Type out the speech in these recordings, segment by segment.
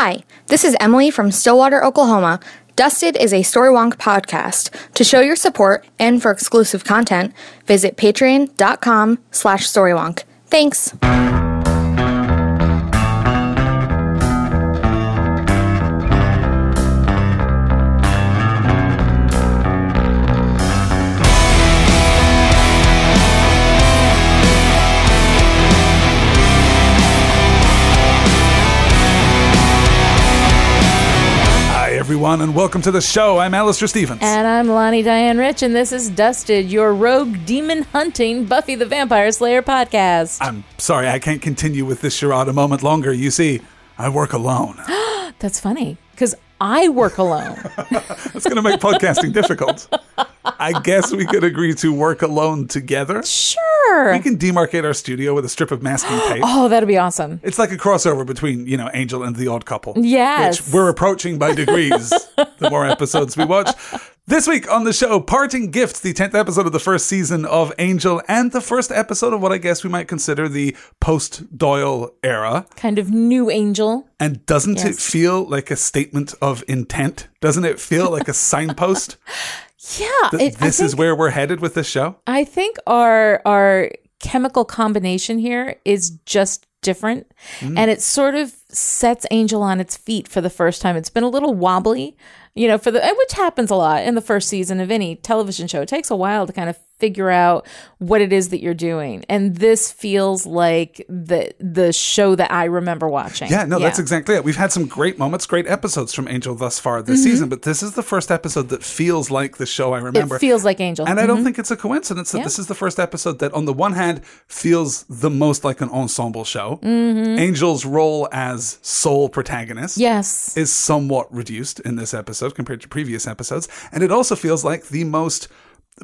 Hi, this is Emily from Stillwater, Oklahoma. Dusted is a Storywonk podcast. To show your support and for exclusive content, visit patreon.com slash storywonk. Thanks. Everyone, and welcome to the show. I'm Alastair Stephens. And I'm Lani Diane Rich, and this is Dusted, your rogue demon hunting Buffy the Vampire Slayer podcast. I'm sorry, I can't continue with this charade a moment longer. You see, I work alone. That's funny, because I work alone. That's going to make podcasting difficult. I guess we could agree to work alone together. sure. We can demarcate our studio with a strip of masking tape. Oh, that'd be awesome. It's like a crossover between, you know, Angel and the Odd Couple. Yes. Which we're approaching by degrees the more episodes we watch. This week on the show, Parting Gifts, the 10th episode of the first season of Angel, and the first episode of what I guess we might consider the post Doyle era. Kind of new angel. And doesn't it feel like a statement of intent? Doesn't it feel like a signpost? Yeah. that it- this is where we're headed with this show? I think our our chemical combination here is just different Mm. and it sort of sets Angel on its feet for the first time. It's been a little wobbly, you know, for the which happens a lot in the first season of any television show. It takes a while to kind of figure out what it is that you're doing. And this feels like the the show that I remember watching. Yeah, no, that's exactly it. We've had some great moments, great episodes from Angel thus far this season, but this is the first episode that feels like the show I remember. Mm-hmm. It feels like Angel. And I don't think it's a coincidence that Yeah. this is the first episode that, on the one hand, feels the most like an ensemble show. Mm-hmm. Angel's role as sole protagonist yes. is somewhat reduced in this episode compared to previous episodes. And it also feels like the most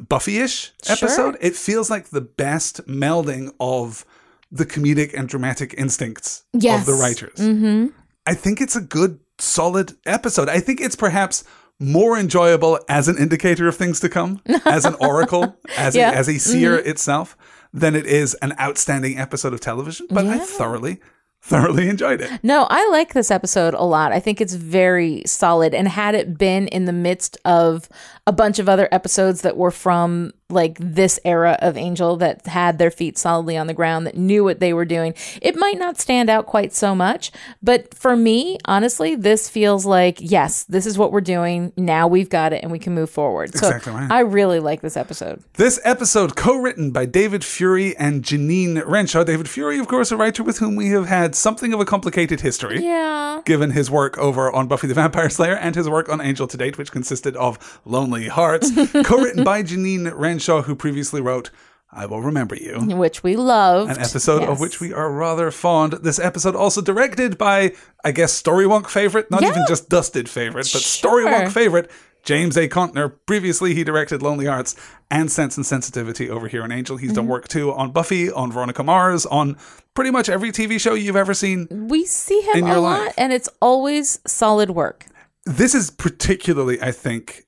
Buffy ish episode. It feels like the best melding of the comedic and dramatic instincts Yes. of the writers. Mm-hmm. I think it's a good, solid episode. I think it's perhaps more enjoyable as an indicator of things to come, as an oracle, as, Yeah. Mm-hmm. a, as a seer itself, than it is an outstanding episode of television. But I thoroughly, thoroughly enjoyed it. No, I like this episode a lot. I think it's very solid. And had it been in the midst of a bunch of other episodes that were from like this era of Angel that had their feet solidly on the ground, that knew what they were doing, it might not stand out quite so much. But for me, honestly, this feels like, yes, this is what we're doing. Now we've got it and we can move forward. So right. I really like this episode. This episode, co written by David Fury and Jeannine Renshaw. David Fury, of course, a writer with whom we have had something of a complicated history. Yeah. Given his work over on Buffy the Vampire Slayer and his work on Angel to date, which consisted of Lonely Hearts, co written by Jeannine Renshaw, who previously wrote I Will Remember You, Which we love. an episode of which we are rather fond. This episode also directed by, I guess, Storywonk favorite, not Yeah. even just Dusted favorite, but Sure. Storywonk favorite, James A. Contner. Previously, he directed Lonely Hearts and Sense and Sensitivity over here on Angel. He's Mm-hmm. done work too on Buffy, on Veronica Mars, on pretty much every TV show you've ever seen. we see him a lot, life. and it's always solid work. This is particularly, I think,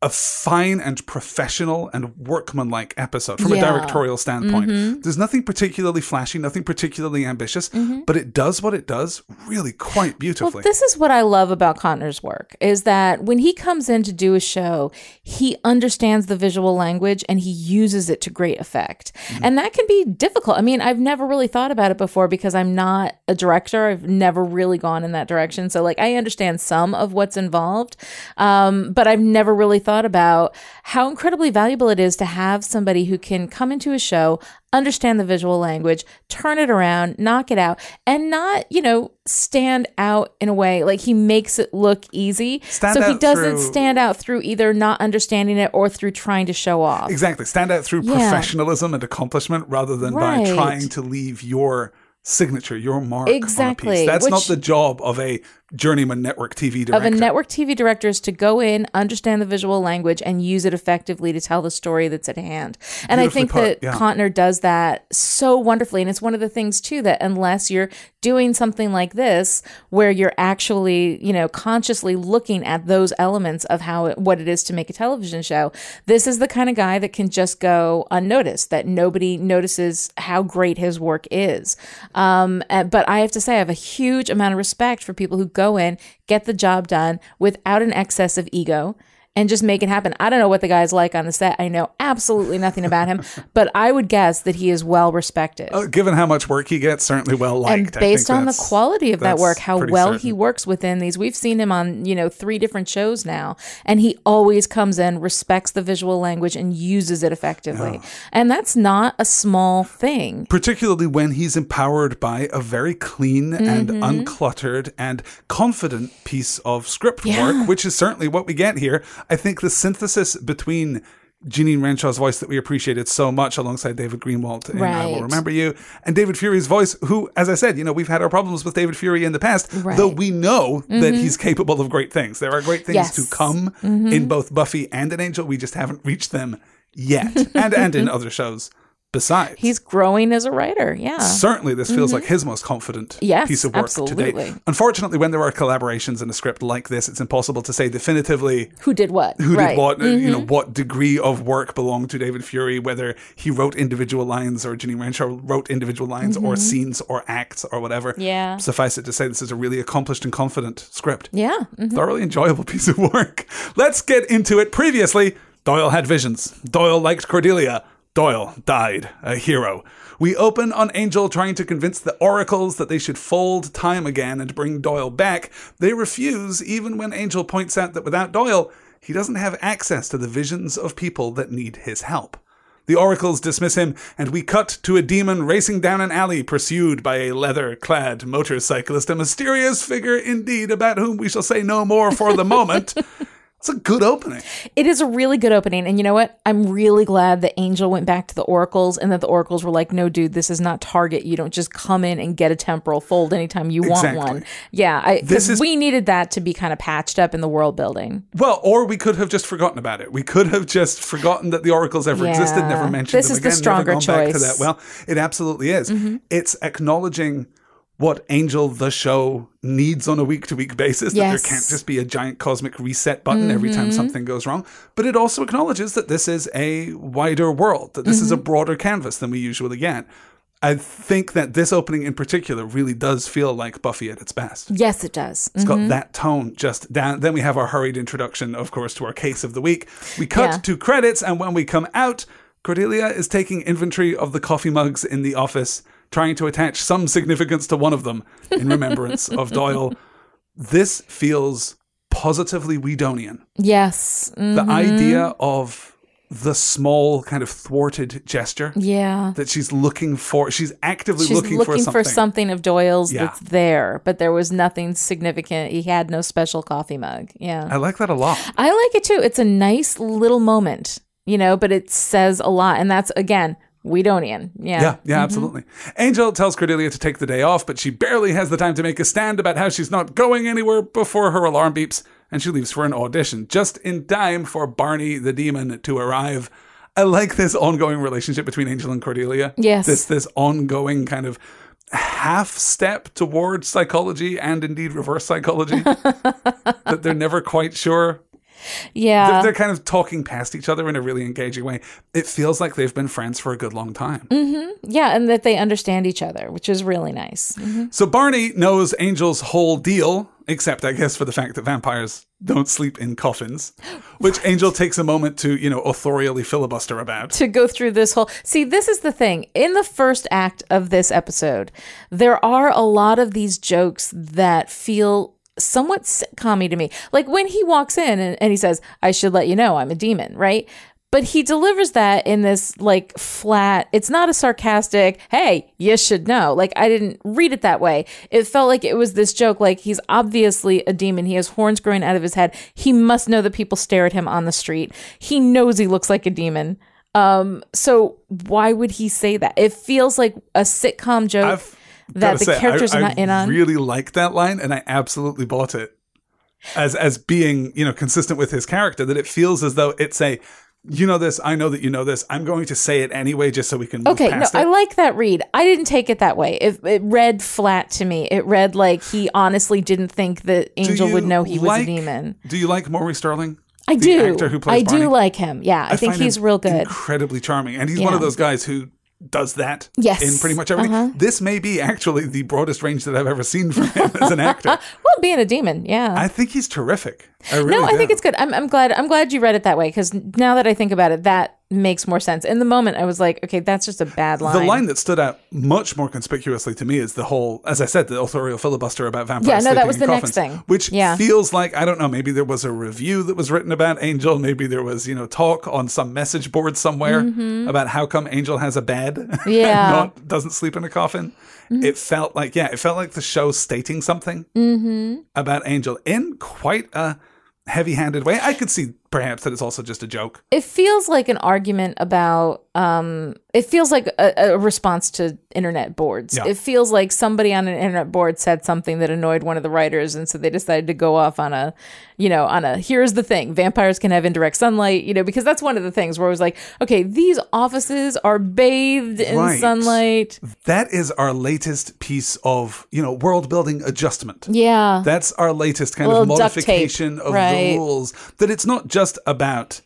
a fine and professional and workmanlike episode from a Yeah. Mm-hmm. directorial standpoint. There's nothing particularly flashy, nothing particularly ambitious, but it does what it does really quite beautifully. Well, this is what I love about Contner's work is that when he comes in to do a show, he understands the visual language and he uses it to great effect. And that can be difficult. I mean, I've never really thought about it before because I'm not a director. I've never really gone in that direction. So like I understand some of what's involved. Um, but I've never really thought about how incredibly valuable it is to have somebody who can come into a show, understand the visual language, turn it around, knock it out, and not, you know, stand out in a way like he makes it look easy. Stand so he doesn't through- stand out through either not understanding it or through trying to show off. Exactly. Stand out through Yeah. professionalism and accomplishment rather than by trying to leave your signature, your mark Exactly, on a piece. That's not the job of a journeyman network TV director. of a network TV director is to go in, understand the visual language, and use it effectively to tell the story that's at hand. And I think put, that yeah. Contner does that so wonderfully. And it's one of the things too that unless you're doing something like this, where you're actually, you know, consciously looking at those elements of how it, what it is to make a television show, this is the kind of guy that can just go unnoticed. That nobody notices how great his work is. Um, uh, but I have to say, I have a huge amount of respect for people who go in, get the job done without an excess of ego and just make it happen. I don't know what the guy's like on the set. I know absolutely nothing about him, but I would guess that he is well respected. Uh, given how much work he gets, certainly well liked. and based on the quality of that work, how well certain. he works within these. We've seen him on, you know, three different shows now, and he always comes in, respects the visual language, and uses it effectively. And that's not a small thing. particularly when he's empowered by a very clean and Mm-hmm. uncluttered and confident piece of script Yeah. work, which is certainly what we get here. I think the synthesis between Jeannine Renshaw's voice that we appreciated so much alongside David Greenwalt in I Will Remember You and David Fury's voice, who, as I said, you know, we've had our problems with David Fury in the past, Right. Mm-hmm. though we know that he's capable of great things. There are great things Yes. Mm-hmm. to come in both Buffy and an Angel. We just haven't reached them yet. and and in other shows besides. He's growing as a writer. Yeah. Certainly, this feels like his most confident Mm-hmm. Yes, piece of work to absolutely. date. Unfortunately, when there are collaborations in a script like this, it's impossible to say definitively Who did what? who right. did what, uh, you Mm-hmm. know, what degree of work belonged to David Fury, whether he wrote individual lines or Ginny Renshaw wrote individual lines or scenes or acts or whatever. Mm-hmm. Yeah. Suffice it to say, this is a really accomplished and confident script. Yeah. mhm. Thoroughly enjoyable piece of work. Let's get into it. Previously, Doyle had visions. Doyle liked Cordelia. Doyle died, a hero. We open on Angel trying to convince the oracles that they should fold time again and bring Doyle back. They refuse, even when Angel points out that without Doyle, he doesn't have access to the visions of people that need his help. The oracles dismiss him, and we cut to a demon racing down an alley pursued by a leather clad motorcyclist, a mysterious figure indeed, about whom we shall say no more for the moment. It's a good opening. It is a really good opening. And you know what? I'm really glad that Angel went back to the Oracles and that the Oracles were like, no, dude, this is not Target. You don't just come in and get a temporal fold anytime you want Exactly. one. Yeah. I, This is- we needed that to be kind of patched up in the world building. Well, or we could have just forgotten about it. We could have just forgotten that the oracles ever Yeah. existed, never mentioned This them is the again, stronger back to choice. Mm-hmm. that. Well, it absolutely is. It's acknowledging what Angel the show needs on a week to week basis. That Yes. Mm-hmm. there can't just be a giant cosmic reset button every time something goes wrong. But it also acknowledges that this is a wider world, that this is a Mm-hmm. broader canvas than we usually get. I think that this opening in particular really does feel like Buffy at its best. Yes, it does. It's got that tone just down. Then we have our hurried introduction, of course, to our case of the week. We cut Yeah. to credits, and when we come out, Cordelia is taking inventory of the coffee mugs in the office, trying to attach some significance to one of them in remembrance of Doyle. This feels positively Whedonian. Yes. Mm, The idea of the small, kind of thwarted gesture yeah. that she's looking for. She's actively She's looking, looking, for something. for something of Doyle's Yeah. that's there, but there was nothing significant. He had no special coffee mug. Yeah. I like that a lot. I like it too. It's a nice little moment, you know, but it says a lot. And that's, again, Whedonian. Yeah. Yeah, yeah, mm-hmm. absolutely. Angel tells Cordelia to take the day off, but she barely has the time to make a stand about how she's not going anywhere before her alarm beeps, and she leaves for an audition just in time for Barney the demon to arrive. I like this ongoing relationship between Angel and Cordelia. Yes. This this ongoing kind of half step towards psychology and indeed reverse psychology. that they're never quite sure Yeah. they're, they're kind of talking past each other in a really engaging way. It feels like they've been friends for a good long time. Mm-hmm. yeah. And that they understand each other, which is really nice. Mm-hmm. So Barney knows Angel's whole deal, except I guess for the fact that vampires don't sleep in coffins, which Angel takes a moment to, you know, authorially filibuster about. to go through this whole see this is the thing in the first act of this episode there are a lot of these jokes that feel somewhat sitcom to me. Like when he walks in and, and he says i should let you know i'm a demon right? But he delivers that in this like flat it's not a sarcastic hey you should know. Like i didn't read it that way. It felt like it was this joke like he's obviously a demon. He has horns growing out of his head. He must know that people stare at him on the street. He knows he looks like a demon. Um so why would he say that? It feels like a sitcom joke. I've that the say, character's I, I not in on really like that line, and I absolutely bought it as as being, you know, consistent with his character. That it feels as though it's a, you know this, I know that you know this. I'm going to say it anyway, just so we can move Okay, no, past I like that read. I didn't take it that way. It, it read flat to me. It read like he honestly didn't think that Angel would know he was a demon. Do you like Maury Sterling? I do. actor who plays I do like him. Yeah, I, think find he's real good. incredibly charming, and he's one of those guys who does that Yes. in pretty much everything. Uh-huh. This may be actually the broadest range that I've ever seen from him as an actor. Well, being a demon, yeah. I think he's terrific. I really no, I do. think it's good. I'm, I'm glad. I'm glad you read it that way because now that I think about it, that makes more sense. In the moment, I was like, okay, that's just a bad line. The line that stood out much more conspicuously to me is the whole, as I said, the authorial filibuster about vampires. Yeah, no, that was the next thing. Which Yeah. feels like I don't know. Maybe there was a review that was written about Angel. Maybe there was you know talk on some message board somewhere about how come Angel has a bed, Mm-hmm. Yeah. Mm-hmm. and not doesn't sleep in a coffin. It felt like yeah, it felt like the show stating something Mm-hmm. about Angel in quite a heavy-handed way. I could see perhaps that it's also just a joke. it feels like an argument about um it feels like a, a response to internet boards Yeah. it feels like somebody on an internet board said something that annoyed one of the writers and so they decided to go off on a you know on a here's the thing vampires can have indirect sunlight you know because that's one of the things where it was like okay these offices are bathed in Right. sunlight That is our latest piece of you know world building adjustment. yeah That's our latest kind of modification of right. the rules. That it's not just about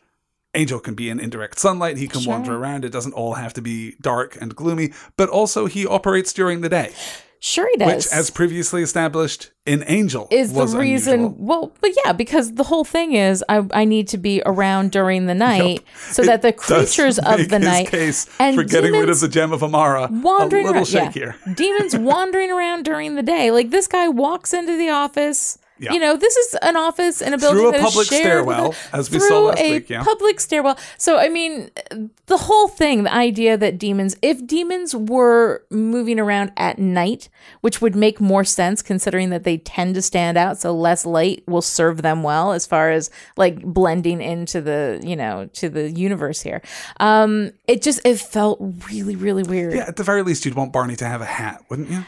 Angel can be in indirect sunlight, he can wander around, it doesn't all have to be dark and gloomy, but also he operates during the day, sure he does which, as previously established in Angel, is the reason unusual. well but yeah because the whole thing is i, I need to be around during the night so It that the creatures of the night case and for getting rid of the gem of Amara wandering a little around, shakier. Yeah. demons wandering around during the day like this guy walks into the office Yeah. You know, this is an office in a building Through a public stairwell, a- as we saw last a week, yeah. public stairwell. So, I mean, the whole thing, the idea that demons, if demons were moving around at night, which would make more sense considering that they tend to stand out, so less light will serve them well as far as like blending into the, you know, to the universe here. Um, it just it felt really, really weird. Yeah, at the very least, you'd want Barney to have a hat, wouldn't you?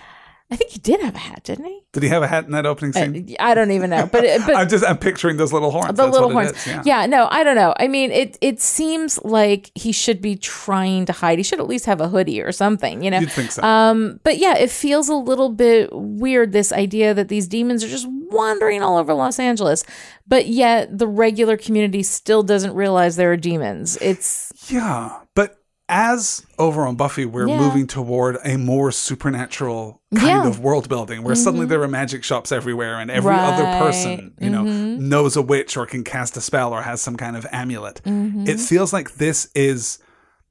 I think he did have a hat, didn't he? Did he have a hat in that opening scene? I don't even know, but but I'm just I'm picturing those little horns. the That's little horns. is, yeah. no, I don't know. I mean, it it seems like he should be trying to hide. He should at least have a hoodie or something, you know. You'd think so. Um, but yeah, it feels a little bit weird. This idea that these demons are just wandering all over Los Angeles, but yet the regular community still doesn't realize there are demons. It's Yeah, but as over on Buffy, we're Yeah. moving toward a more supernatural kind Yeah. Mm-hmm. of world building where suddenly there are magic shops everywhere and every other person, you know, Mm-hmm. knows a witch or can cast a spell or has some kind of amulet. Mm-hmm. It feels like this is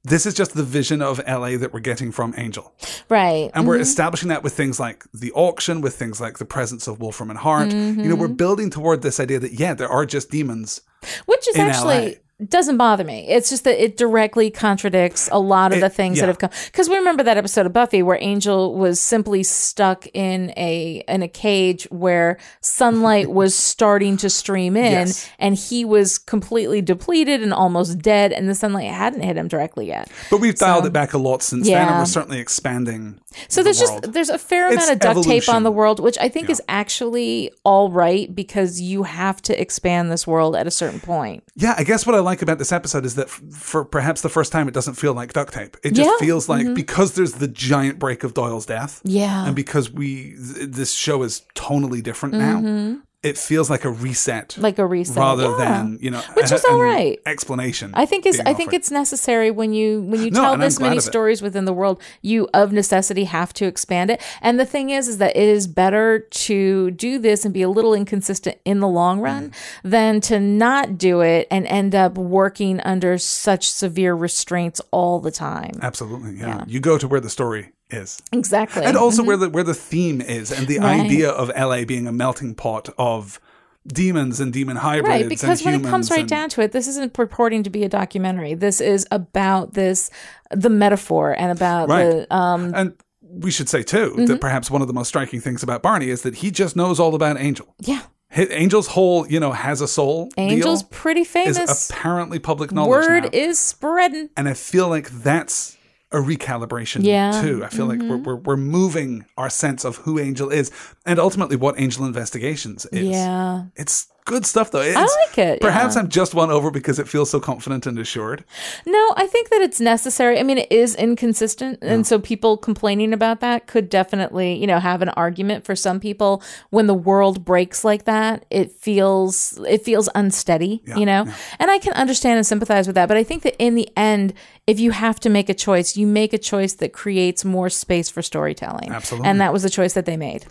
this is just the vision of LA that we're getting from Angel. right. And we're establishing that with things like the auction, with things like the presence of Wolfram and Hart. You know, Mm-hmm. we're building toward this idea that, yeah, there are just demons. which is actually doesn't bother me. It's just that it directly contradicts a lot of It- the things yeah. that have come. Because we remember that episode of Buffy where Angel was simply stuck in a in a cage where sunlight was starting to stream in, Yes. and he was completely depleted and almost dead, and the sunlight hadn't hit him directly yet. But we've dialed it back a lot since then, and Yeah. we're certainly expanding. So there's world. just there's a fair It's amount of duct tape on the world, which I think is actually all right because you have to expand this world at a certain point. Yeah, I guess what I like about this episode is that f- for perhaps the first time, it doesn't feel like duct tape. It just Yeah. Mm-hmm. feels like because there's the giant break of Doyle's death, Yeah. and because we th- this show is tonally different now, it feels like a reset. Like a reset. rather Yeah. than you know, Which is all right. explanation. I think is I think it's necessary when you when you No, tell this many stories within the world, you of necessity have to expand it. And the thing is, is that it is better to do this and be a little inconsistent in the long run Mm. than to not do it and end up working under such severe restraints all the time. absolutely. Yeah. you go to where the story is. Exactly. and also where the where the theme is and the Right. idea of LA being a melting pot of demons and demon hybrids Right, because and when it humans comes right and- down to it, this isn't purporting to be a documentary. This is about this, the metaphor, and about Right. the um, and we should say too Mm-hmm. that perhaps one of the most striking things about Barney is that he just knows all about Angel. yeah. Angel's whole, you know, has a soul. Angel's pretty is famous. apparently public knowledge Word now. is spreading. and I feel like that's a recalibration Yeah. Mm-hmm. too. I feel like we're, we're we're moving our sense of who Angel is. and ultimately what Angel Investigations is. Yeah. It's good stuff though. It's, like it, Perhaps yeah. I'm just won over because it feels so confident and assured. No, I think that it's necessary. I mean, it is inconsistent. And so people complaining about that could definitely, you know, have an argument for some people when the world breaks like that. It feels it feels unsteady, you know? And I can understand and sympathize with that, but I think that in the end, if you have to make a choice, you make a choice that creates more space for storytelling. Absolutely. And that was the choice that they made.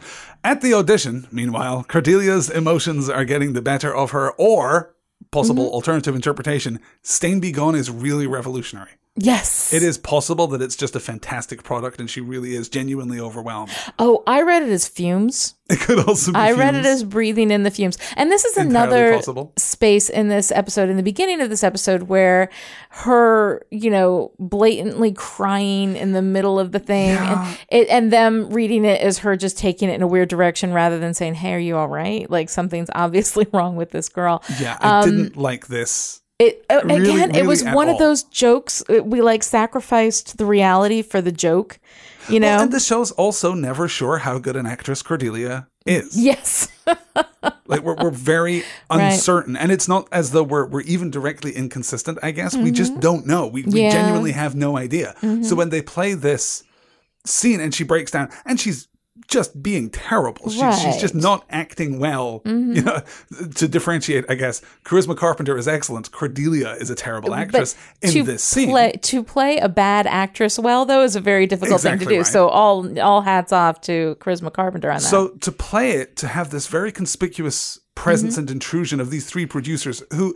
At the audition, meanwhile, Cordelia's emotions are getting the better of her, or possible Mm-hmm. alternative interpretation, Stain Be Gone is really revolutionary. Yes. It is possible that it's just a fantastic product and she really is genuinely overwhelmed. Oh, I read it as fumes. It could also be I read it as breathing in the fumes. And this is Entirely another possible. space in this episode, in the beginning of this episode, where her, you know, blatantly crying in the middle of the thing and it and them reading it as her just taking it in a weird direction rather than saying, Hey, are you all right? Like something's obviously wrong with this girl. Yeah, I um, didn't like this. It uh, Really, again, it was one all. of those jokes. uh, We like sacrificed the reality for the joke, you know? Well, and the show's also never sure how good an actress Cordelia is. yes. Like we're, we're very Right. uncertain, and it's not as though we're we're even directly inconsistent. I guess we just don't know. We, we Mm-hmm. Yeah. Mm-hmm. genuinely have no idea. So when they play this scene and she breaks down, and she's just being terrible. She, She's just Mm-hmm. not acting well. You know, to differentiate, I guess Charisma Carpenter is excellent. Cordelia is a terrible actress in to this scene. Play, to play a bad actress well, though, is a very difficult thing to do. right. So all all hats off to Charisma Carpenter on that. So to play it, to have this very conspicuous presence Mm-hmm. and intrusion of these three producers who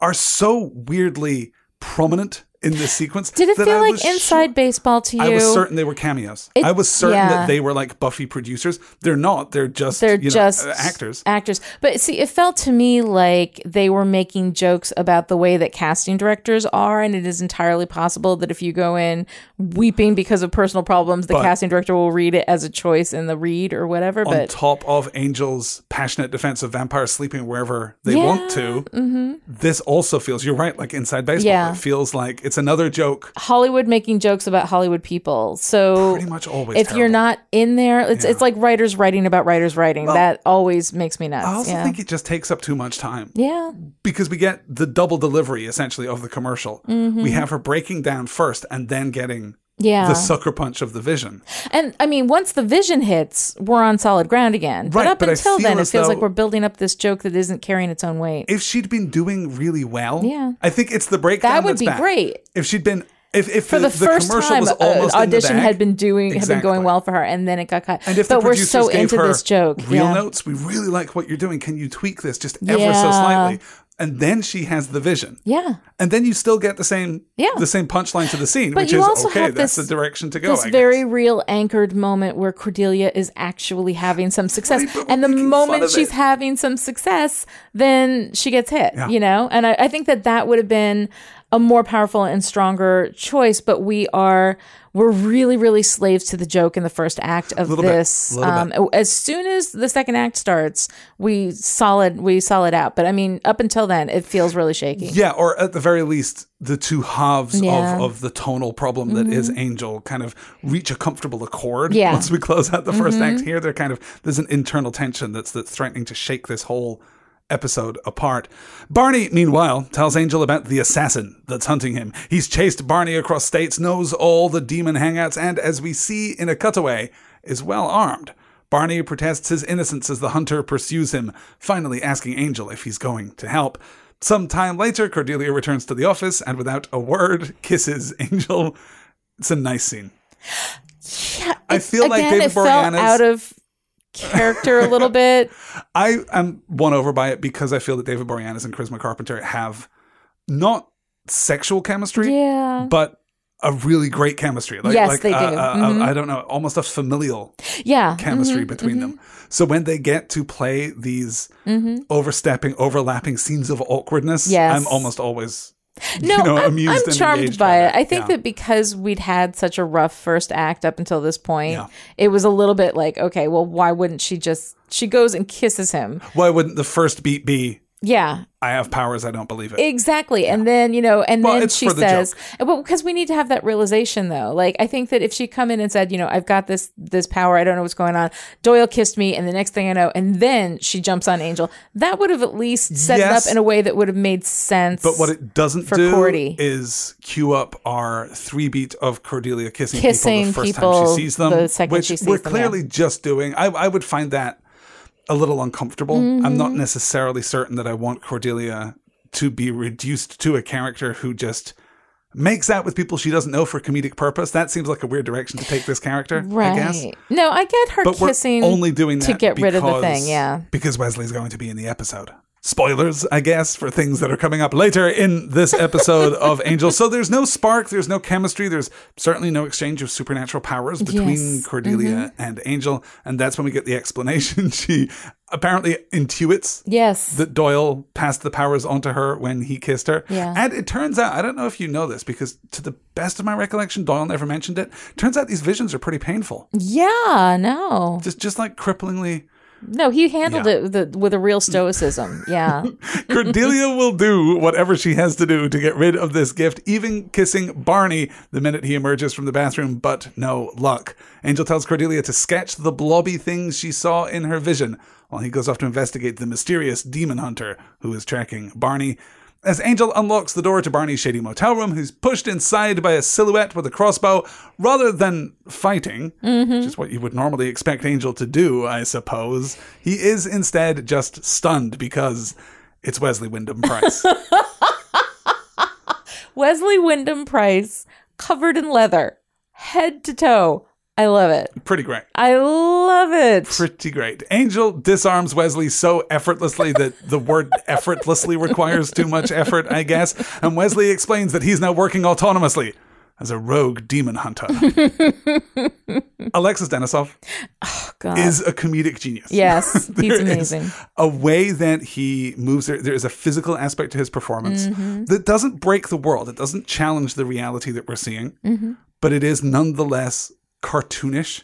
are so weirdly prominent in this sequence. Did it feel I like inside sure- baseball to you? I was certain they were cameos. I was certain yeah. that they were like Buffy producers. They're not. They're just They're you know, just uh, actors. Actors, but see, it felt to me like they were making jokes about the way that casting directors are, and it is entirely possible that if you go in weeping because of personal problems, the But- casting director will read it as a choice in the read or whatever. on But top of Angel's passionate defense of vampires sleeping wherever they Yeah, want to, this also feels, you're right, like inside baseball. Yeah. It feels like it's another joke. Hollywood making jokes about Hollywood people. So Pretty much always if you're not in there, it's it's like writers writing about writers writing. that always makes me nuts. I also yeah. think it just takes up too much time. yeah. because we get the double delivery essentially of the commercial. We have her breaking down first and then getting Mm-hmm. Yeah. the sucker punch of the vision. And I mean, once the vision hits, we're on solid ground again. Right, but up but until then, it feels like we're building up this joke that isn't carrying its own weight. If she'd been doing really well, Yeah. I think it's the breakdown That would be back. great. If she'd been if if For the, first commercial time, was uh, audition had been doing had been going well for her, and then it got cut. And if the but we're so gave into her this joke, real yeah. notes, we really like what you're doing. Can you tweak this just ever so slightly? And then she has the vision. Yeah. And then you still get the same Yeah. the same punchline to the scene, But which you is also okay, have that's this- the direction to go. this very real anchored moment where Cordelia is actually having some success. Right, and the moment she's it. having some success, then she gets hit, Yeah. you know? And I, I think that that would have been a more powerful and stronger choice, but we are. We're really, really slaves to the joke in the first act of this. Um, as soon as the second act starts, we solid, we solid out. But I mean, up until then, it feels really shaky. Yeah, or at the very least, the two halves Yeah. Mm-hmm. of, of the tonal problem that is Angel kind of reach a comfortable accord Yeah. Mm-hmm. once we close out the 1st act here. They're kind of there's an internal tension that's that's threatening to shake this whole episode apart. Barney, meanwhile, tells Angel about the assassin that's hunting him. He's chased Barney across states, knows all the demon hangouts, and as we see in a cutaway, is well armed. Barney protests his innocence as the hunter pursues him, finally asking Angel if he's going to help. Some time later, Cordelia returns to the office and without a word kisses Angel. It's a nice scene. I feel like Again, David it Boreanaz. out of character a little bit. I am won over by it because I feel that David Boreanaz and Charisma Carpenter have not sexual chemistry, Yeah. but a really great chemistry. Like, Yes, like they do. Mhm. I don't know, almost a familial Yeah. chemistry Mhm, between mhm. them. So when they get to play these Mm-hmm. overstepping, overlapping scenes of awkwardness, Yes. I'm almost always No, you know, I'm, I'm charmed by it. I think Yeah. that because we'd had such a rough first act up until this point, Yeah. it was a little bit like, okay, well, why wouldn't she just? She goes and kisses him. Why wouldn't the first beat be Yeah, I have powers. I don't believe it. Exactly. And then, you know, and Well, then she for the says, but because we need to have that realization though. Like I think that if she come in and said, you know, I've got this this power, I don't know what's going on. Doyle kissed me and the next thing I know, and then she jumps on Angel, that would have at least set Yes. it up in a way that would have made sense. But what it doesn't for do Cordy. is cue up our three beat of Cordelia kissing, Kissing people the first people time she sees them, the second which she sees we're them, clearly just doing. I, I would find that a little uncomfortable. I'm Mm-hmm. not necessarily certain that I want Cordelia to be reduced to a character who just makes out with people she doesn't know for comedic purpose. That seems like a weird direction to take this character. I guess. right. No, I get her But we're kissing only doing that to get rid of the thing. Yeah. because Wesley's going to be in the episode. Spoilers, I guess, for things that are coming up later in this episode of Angel. So there's no spark, there's no chemistry, there's certainly no exchange of supernatural powers between Yes. Mm-hmm. Cordelia and Angel, and that's when we get the explanation. She apparently intuits Yes. that Doyle passed the powers onto her when he kissed her. Yeah. And it turns out, I don't know if you know this, because to the best of my recollection, Doyle never mentioned it. Turns out these visions are pretty painful. yeah. No. Just just like cripplingly No. He handled Yeah. it with, a- with a real stoicism. Yeah. Cordelia will do whatever she has to do to get rid of this gift, even kissing Barney the minute he emerges from the bathroom, but no luck. Angel tells Cordelia to sketch the blobby things she saw in her vision while he goes off to investigate the mysterious demon hunter who is tracking Barney. As Angel unlocks the door to Barney's shady motel room, who's pushed inside by a silhouette with a crossbow, rather than fighting, mm-hmm. which is what you would normally expect Angel to do, I suppose, he is instead just stunned because it's Wesley Wyndam-Pryce. Wesley Wyndam-Pryce covered in leather, head to toe. I love it. Pretty great. I love it. Pretty great. Angel disarms Wesley so effortlessly that the word effortlessly requires too much effort, I guess. And Wesley explains that he's now working autonomously as a rogue demon hunter. Alexis Denisof God. is a comedic genius. yes, he's amazing. a way that he moves there, there is a physical aspect to his performance Mm-hmm. that doesn't break the world it doesn't challenge the reality that we're seeing Mm-hmm. but it is nonetheless cartoonish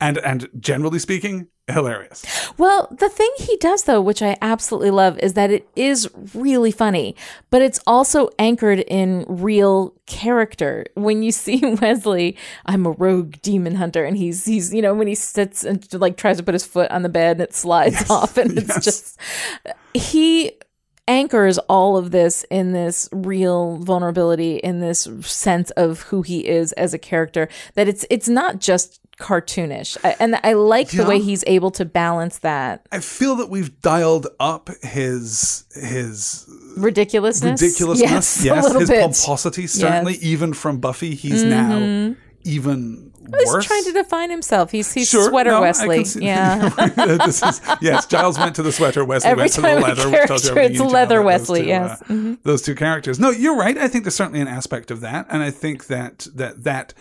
and and generally speaking hilarious Well, the thing he does though, which I absolutely love, is that it is really funny, but it's also anchored in real character. When you see Wesley, I'm a rogue demon hunter, and he's he's you know when he sits and like tries to put his foot on the bed and it slides off, and it's yes. just he anchors all of this in this real vulnerability in this sense of who he is as a character that it's it's not just cartoonish. I, and i like the way he's able to balance that. I feel that we've dialed up his his ridiculousness? ridiculousness. Yes, little his bit. pomposity certainly Yes. Mm-hmm. even from buffy he's now even he's worse trying to define himself he's he's Sure, sweater no, wesley see- yeah this is, yes, Giles went to the sweater. Wesley Every went to the leather. which tells you it's leather Wesley, two, yes. Mm-hmm. uh, those two characters. No, you're right. I think there's certainly an aspect of that, and I think that that that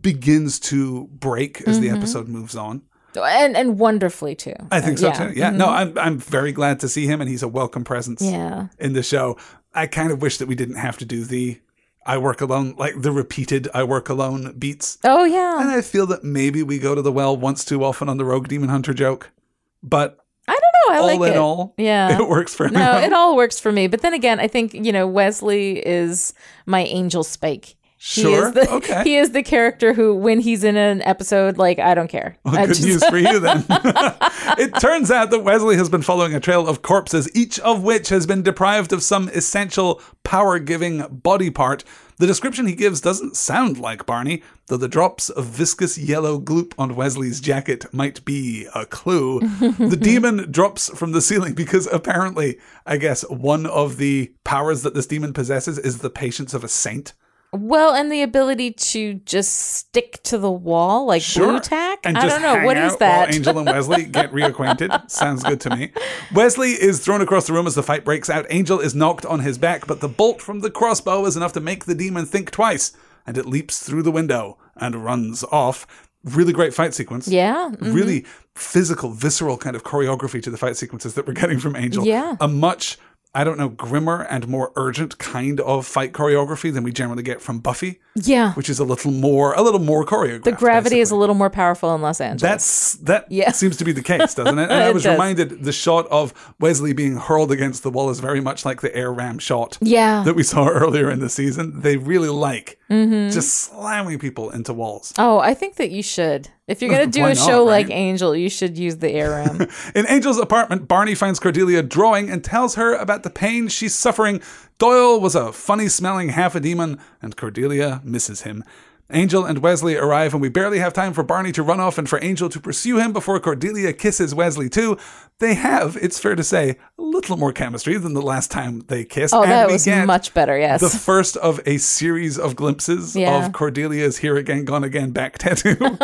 begins to break as Mm-hmm. the episode moves on. and and wonderfully too I think so Yeah. Mm-hmm. too. Yeah. No, I'm I'm very glad to see him, and he's a welcome presence. Yeah. In the show, I kind of wish that we didn't have to do the "I work alone" like the repeated "I work alone" beats. oh yeah. And I feel that maybe we go to the well once too often on the rogue demon hunter joke, but i don't know. I all like in it. all, yeah. it works for no it all works for me. But then again i think you know wesley is my angel spike He Sure. is the, Okay. He is the character who, when he's in an episode, like I don't care. I Good just- news for you then. it turns out that Wesley has been following a trail of corpses, each of which has been deprived of some essential power giving body part. The description he gives doesn't sound like Barney, though the drops of viscous yellow gloop on Wesley's jacket might be a clue. the demon drops from the ceiling because apparently, I guess, one of the powers that this demon possesses is the patience of a saint. Well, and the ability to just stick to the wall like Blu Tack. And I just don't know what is that. Angel and Wesley get reacquainted. Sounds good to me. Wesley is thrown across the room as the fight breaks out. Angel is knocked on his back, but the bolt from the crossbow is enough to make the demon think twice, and it leaps through the window and runs off. Really great fight sequence. yeah, mhm. Really physical, visceral kind of choreography to the fight sequences that we're getting from Angel. Yeah. A much I don't know, grimmer and more urgent kind of fight choreography than we generally get from Buffy, Yeah. which is a little more a little more choreographed. the gravity is a little more powerful in Los Angeles. That's that Yeah. seems to be the case, doesn't it? And I was does. reminded the shot of Wesley being hurled against the wall is very much like the air ram shot Yeah. that we saw earlier in the season. They really like Mm-hmm. just slamming people into walls. Oh, I think that you should. If you're going to do a not, show like right? Angel, you should use the air ram. In Angel's apartment, Barney finds Cordelia drawing and tells her about the pain she's suffering. Doyle was a funny smelling half a demon, and Cordelia misses him. Angel and Wesley arrive, and we barely have time for Barney to run off and for Angel to pursue him before Cordelia kisses Wesley, too. They have, it's fair to say, a little more chemistry than the last time they kissed. Oh, and that was much better. Yes. The first of a series of glimpses Yeah. of Cordelia's Here Again, Gone Again back tattoo.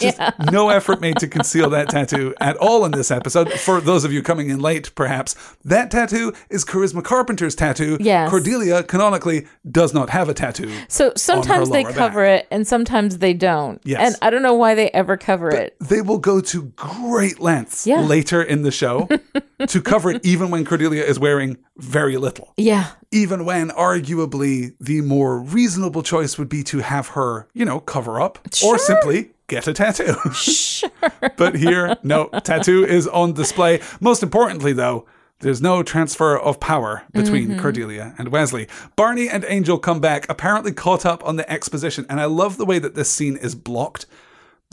yeah. no effort made to conceal that tattoo at all in this episode. For those of you coming in late, perhaps, that tattoo is Charisma Carpenter's tattoo. Yes. Cordelia, canonically, does not have a tattoo. So sometimes they cover it and sometimes they don't. Yes. And I don't know why they ever cover it. They will go to great lengths Yeah. later in the show to cover it, even when Cordelia is wearing very little. Yeah. Even when, arguably, the more reasonable choice would be to have her, you know, cover up or simply get a tattoo. Sure. But here, no, tattoo is on display. Most importantly, though, there's no transfer of power between Mm-hmm. Cordelia and Wesley. Barney and Angel come back, apparently caught up on the exposition, and I love the way that this scene is blocked.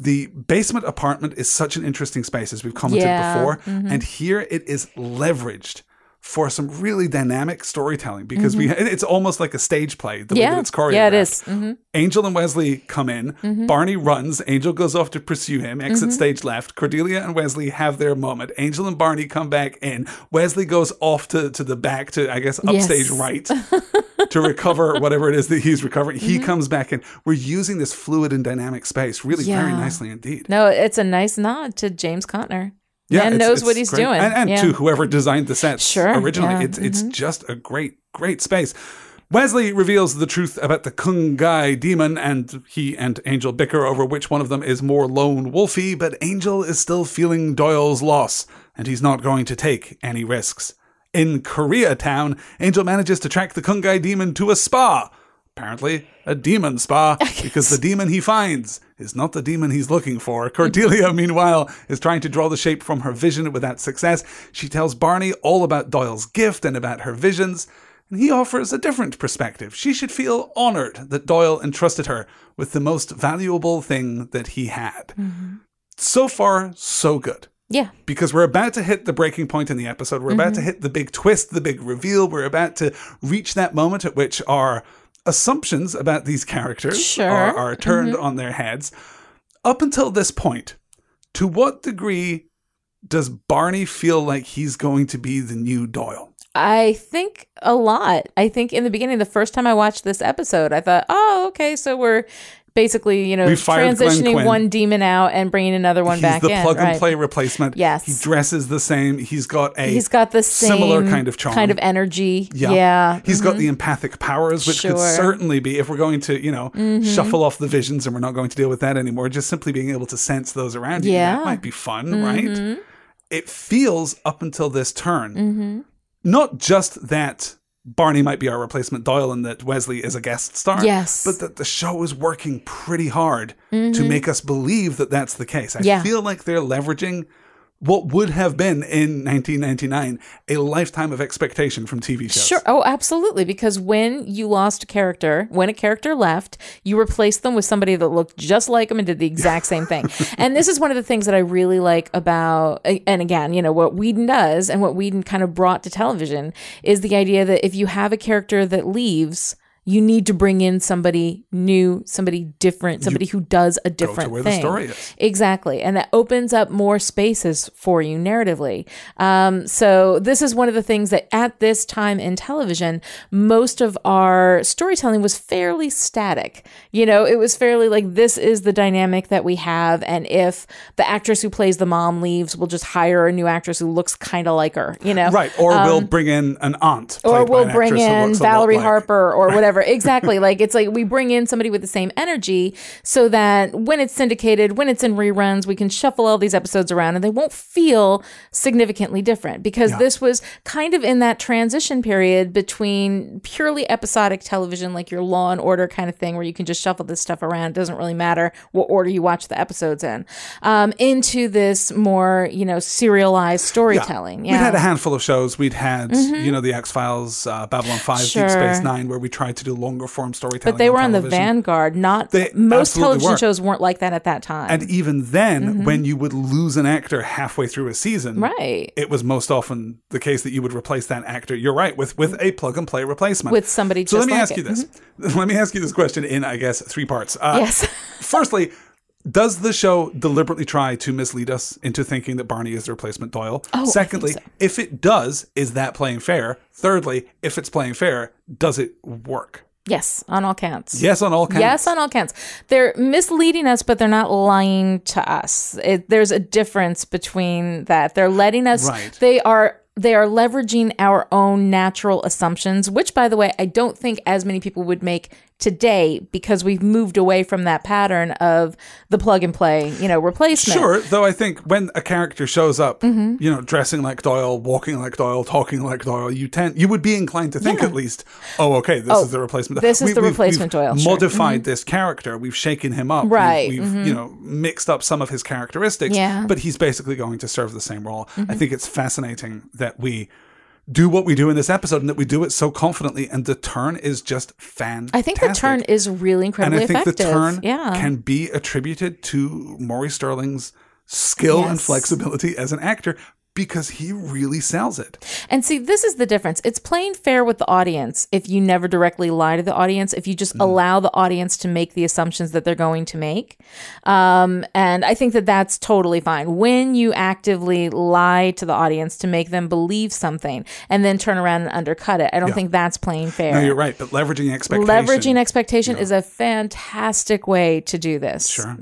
The basement apartment is such an interesting space, as we've commented Yeah, before, mm-hmm. and here it is leveraged for some really dynamic storytelling because we it's almost like a stage play the way Mm-hmm. Yeah. that it's choreographed. Yeah, it is. Mhm. Angel and Wesley come in. Mm-hmm. Barney runs. Angel goes off to pursue him. Exit stage left. Cordelia and Wesley have their moment. Angel and Barney come back in. Wesley goes off to, to the back to, I guess, upstage Yes. right to recover whatever it is that he's recovering. He Mm-hmm. comes back in. We're using this fluid and dynamic space really very nicely indeed. No, it's a nice nod to James Contner. Man knows what he's great. doing. And, and yeah. to whoever designed the sets Sure, originally. yeah, It's, it's mm-hmm. just a great, great space. Wesley reveals the truth about the Kungai demon, and he and Angel bicker over which one of them is more lone wolfy, but Angel is still feeling Doyle's loss, and he's not going to take any risks. In Koreatown, Angel manages to track the Kungai demon to a spa. Apparently, a demon spa, because the demon he finds is not the demon he's looking for. Cordelia, meanwhile, is trying to draw the shape from her vision without success. She tells Barney all about Doyle's gift and about her visions, and he offers a different perspective. She should feel honored that Doyle entrusted her with the most valuable thing that he had. So far, so good yeah. because we're about to hit the breaking point in the episode. We're about to Mm-hmm. hit the big twist, the big reveal. We're about to reach that moment at which our assumptions about these characters Sure. are, are turned Mm-hmm. on their heads. Up until this point, to what degree does Barney feel like he's going to be the new Doyle? I think a lot. I think in the beginning, the first time I watched this episode, I thought, oh, okay, so we're basically, you know, We fired Glenn transitioning one demon out and bringing another one back. He's back the in. plug and right. play replacement. Yes. He dresses the same. He's got a He's got the similar kind of charm. kind of energy. Yeah. Yeah. He's got the empathic powers, which could Sure. Mm-hmm. certainly be, if we're going to, you know, shuffle off the visions and we're not going to deal with that anymore, just simply being able to sense those around you. Yeah. That might be fun, right? Mhm. It feels up until this turn, Mm-hmm. not just that Barney might be our replacement Doyle and that Wesley is a guest star. Yes. But that the show is working pretty hard to make us believe that that's the case. I Mm-hmm. Yeah. feel like they're leveraging what would have been in 1999 a lifetime of expectation from TV shows. Sure. Oh, absolutely. Because when you lost a character, when a character left, you replaced them with somebody that looked just like them and did the exact same thing. and this is one of the things that I really like about, and again, you know, what Whedon does and what Whedon kind of brought to television is the idea that if you have a character that leaves, you need to bring in somebody new, somebody different, somebody who does a different where the thing. story is. Exactly. And that opens up more spaces for you narratively. Um, so, this is one of the things that at this time in television, most of our storytelling was fairly static. You know, it was fairly like, this is the dynamic that we have. And if the actress who plays the mom leaves, we'll just hire a new actress who looks kind of like her, you know? Right. Or we'll bring in an aunt. Um, Or we'll bring in looks a lot Valerie like- Harper or whatever. Whatever. Exactly. like it's like we bring in somebody with the same energy so that when it's syndicated, when it's in reruns, we can shuffle all these episodes around and they won't feel significantly different because Yeah. this was kind of in that transition period between purely episodic television, like your Law and Order kind of thing, where you can just shuffle this stuff around. It doesn't really matter what order you watch the episodes in, um, into this more, you know, serialized storytelling. Yeah. We'd had a handful of shows. We'd had, you know, the X Files, uh, Babylon 5, Mm-hmm. Sure. Deep Space Nine, where we tried to do longer form storytelling. but they were on the vanguard. Not They most television were. shows weren't like that at that time. And even then, when you would lose an actor halfway through a season, Mm-hmm. right. it was most often the case that you would replace that actor. You're right with with a plug and play replacement With somebody So let me like ask it. you this. Let me ask you this question in I guess three parts. Uh, Yes. firstly. Does the show deliberately try to mislead us into thinking that Barney is the replacement Doyle? Oh, Secondly, so. if it does, is that playing fair? Thirdly, if it's playing fair, does it work? Yes, on all counts. Yes, on all counts. Yes, on all counts. They're misleading us, but they're not lying to us. It, there's a difference between that. They're letting us. Right. They are. They are leveraging our own natural assumptions, which, by the way, I don't think as many people would make today because we've moved away from that pattern of the plug and play, you know, replacement. Sure, though I think when a character shows up, Mm-hmm. you know, dressing like Doyle, walking like Doyle, talking like Doyle, you tend you would be inclined to think at least, oh, okay, this is the replacement. this is the we've- replacement we've Doyle, sure. Mm-hmm. Modified this character, we've shaken him up, We've- Right, We've, mhm. you know mixed up some of his characteristics, Yeah. Mm-hmm. but he's basically going to serve the same role. I think it's fascinating that we. Do what we do in this episode, and that we do it so confidently, and the turn is just fantastic. I think the turn is really And incredibly I think effective. the turn yeah. can be attributed to Maury Sterling's skill and flexibility as an actor because he really sells it. And see, this is the difference. It's playing fair with the audience if you never directly lie to the audience, if you Mm. just allow the audience to make the assumptions that they're going to make. Um, and I think that that's totally fine. When you actively lie to the audience to make them believe something and then turn around and undercut it, I don't think that's playing fair. No, you're right, but leveraging expectation. Leveraging expectation is a fantastic way to do this. Sure.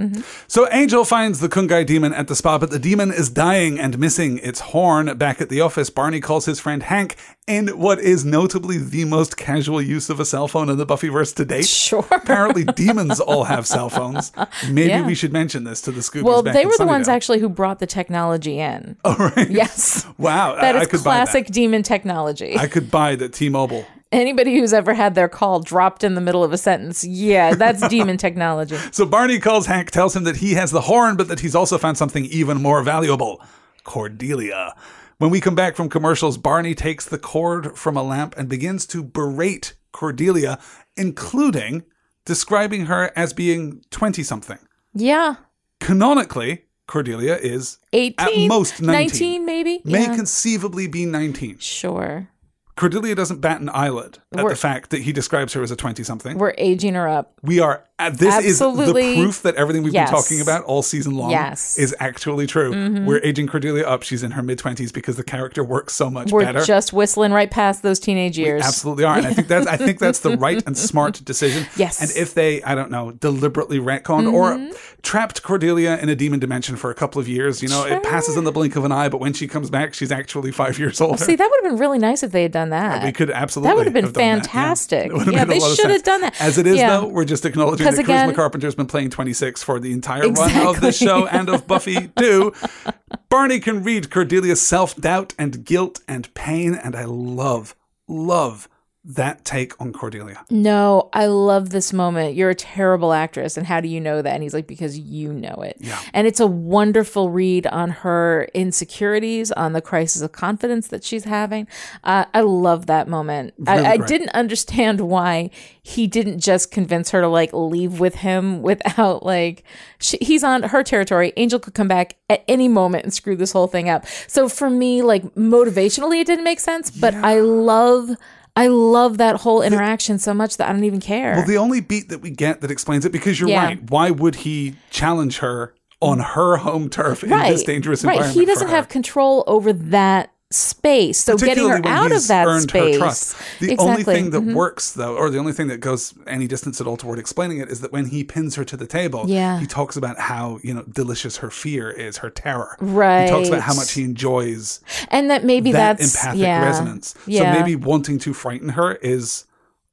So Angel finds the Kungai demon at the spa, but the demon is dying and missing its horn. Back at the office, Barney calls his friend Hank in what is notably the most casual use of a cell phone in the Buffyverse to date. Sure. Apparently, demons all have cell phones. Maybe Yeah. we should mention this to the Scoobies. Well, they were the ones actually who brought the technology in. Oh, right. Yes. Wow. That I, I is could buy that. classic demon technology. I could buy the T-Mobile. Anybody who's ever had their call dropped in the middle of a sentence, yeah, that's demon technology. So Barney calls Hank, tells him that he has the horn, but that he's also found something even more valuable Cordelia. When we come back from commercials, Barney takes the cord from a lamp and begins to berate Cordelia, including describing her as being 20 something. Yeah. Canonically, Cordelia is 18, at most 19. 19 maybe. May yeah. conceivably be 19. sure. Cordelia doesn't bat an eyelid at We're- the fact that he describes her as a 20 something. We're aging her up. We are. Uh, this is the proof that everything we've Yes. been talking about all season long Yes. Mm-hmm. is actually true. We're aging Cordelia up. She's in her mid twenties because the character works so much We're better. just whistling right past those teenage years. Absolutely are, and I think that's I think that's the right and smart decision. Yes. And if they, I don't know, deliberately retconned or trapped Cordelia in a demon dimension for a couple of years, you know, it passes in the blink of an eye, but when she comes back, she's actually five years older. See, that would have been really nice if they had done that. we could absolutely. That would have been done that, yeah. fantastic. Have Yeah, they should have done that. As it is, Yeah. though, we're just acknowledging that 'Cause Charisma again- Carpenter's been playing 26 for the entire run of this show and of Buffy too. Barney can read Cordelia's self doubt and guilt and pain, and I love, love that take on Cordelia. No, I love this moment. You're a terrible actress. And how do you know that? And he's like, because you know it. Yeah. And it's a wonderful read on her insecurities, on the crisis of confidence that she's having. Uh, I love that moment. Really I, I didn't understand why he didn't just convince her to like leave with him without like, she, he's on her territory. Angel could come back at any moment and screw this whole thing up. So for me, like motivationally, it didn't make sense, but I love. I love that whole interaction so much that I don't even care. Well, the only beat that we get that explains it, because you're Yeah. right, why would he challenge her on her home turf in this dangerous right. environment? He doesn't have control over that space. So getting her out of that space. The exactly. only thing that Mhm. works, though, or the only thing that goes any distance at all toward explaining it, is that when he pins her to the table, Yeah. he talks about how you know delicious her fear is, her terror. Right. He talks about how much he enjoys and that maybe that that's empathic yeah. resonance. Yeah. So maybe wanting to frighten her is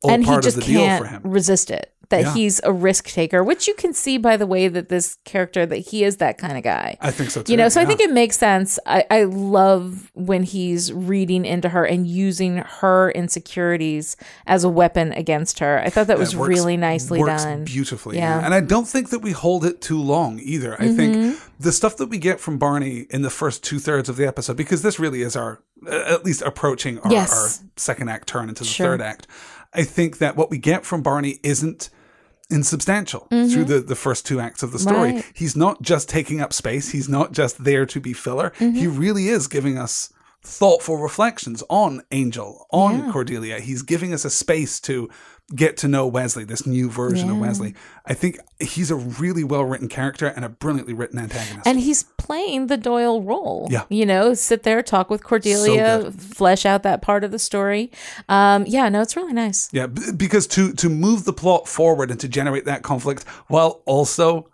all and part of the deal for him. resist it. That Yeah. he's a risk taker, which you can see by the way that this character that he is that kind of guy. I think so too. You know, so I think it makes sense. I, I love when he's reading into her and using her insecurities as a weapon against her. I thought that was works- really nicely done. beautifully. Yeah. Mm-hmm. And I don't think that we hold it too long either. I think the stuff that we get from Barney in the first two thirds of the episode, because this really is our, at least approaching our, Yes. our second act turn into the Sure. third act. I think that what we get from Barney isn't insubstantial through the, the first two acts of the story. Mm-hmm. Right. He's not just taking up space. He's not just there to be filler. Mm-hmm. He really is giving us thoughtful reflections on Angel, on Cordelia. He's giving us a space to get to know Wesley, this new version of Wesley. I think he's a really well written character and a brilliantly written antagonist. and he's playing the Doyle role. Yeah. You know, sit there, talk with Cordelia, good. flesh out that part of the story. Um, yeah, no, it's really nice. Yeah, b- because to to move the plot forward and to generate that conflict while also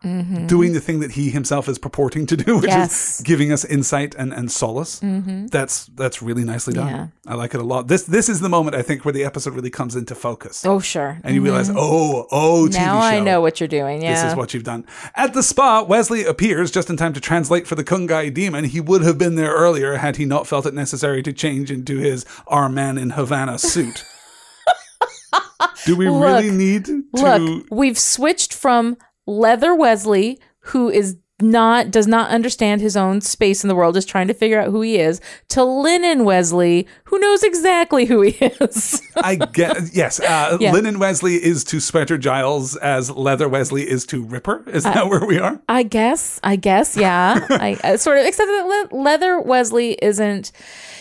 doing the thing that he himself is purporting to do, which Mm-hmm. Yes. is giving us insight and, and solace. That's that's really nicely done. Yeah. I like it a lot. This this is the moment I think where the episode really comes into focus. Oh, sure. And you realize, mm-hmm. oh, oh, TV now show. I know what you're doing. Yeah. This is what you've done. At the spa, Wesley appears just in time to translate for the Kungai demon. He would have been there earlier had he not felt it necessary to change into his Our Man in Havana suit. Do we Look, really need to? Look, we've switched from Leather Wesley, who is not does not understand his own space in the world, is trying to figure out who he is, to Linen Wesley, who knows exactly who he is. I get yes. Uh, Yeah. Linen Wesley is to Sweater Giles as Leather Wesley is to Ripper. Is that where we are? I guess, I guess, yeah. I, I sort of, except that Le- Leather Wesley isn't.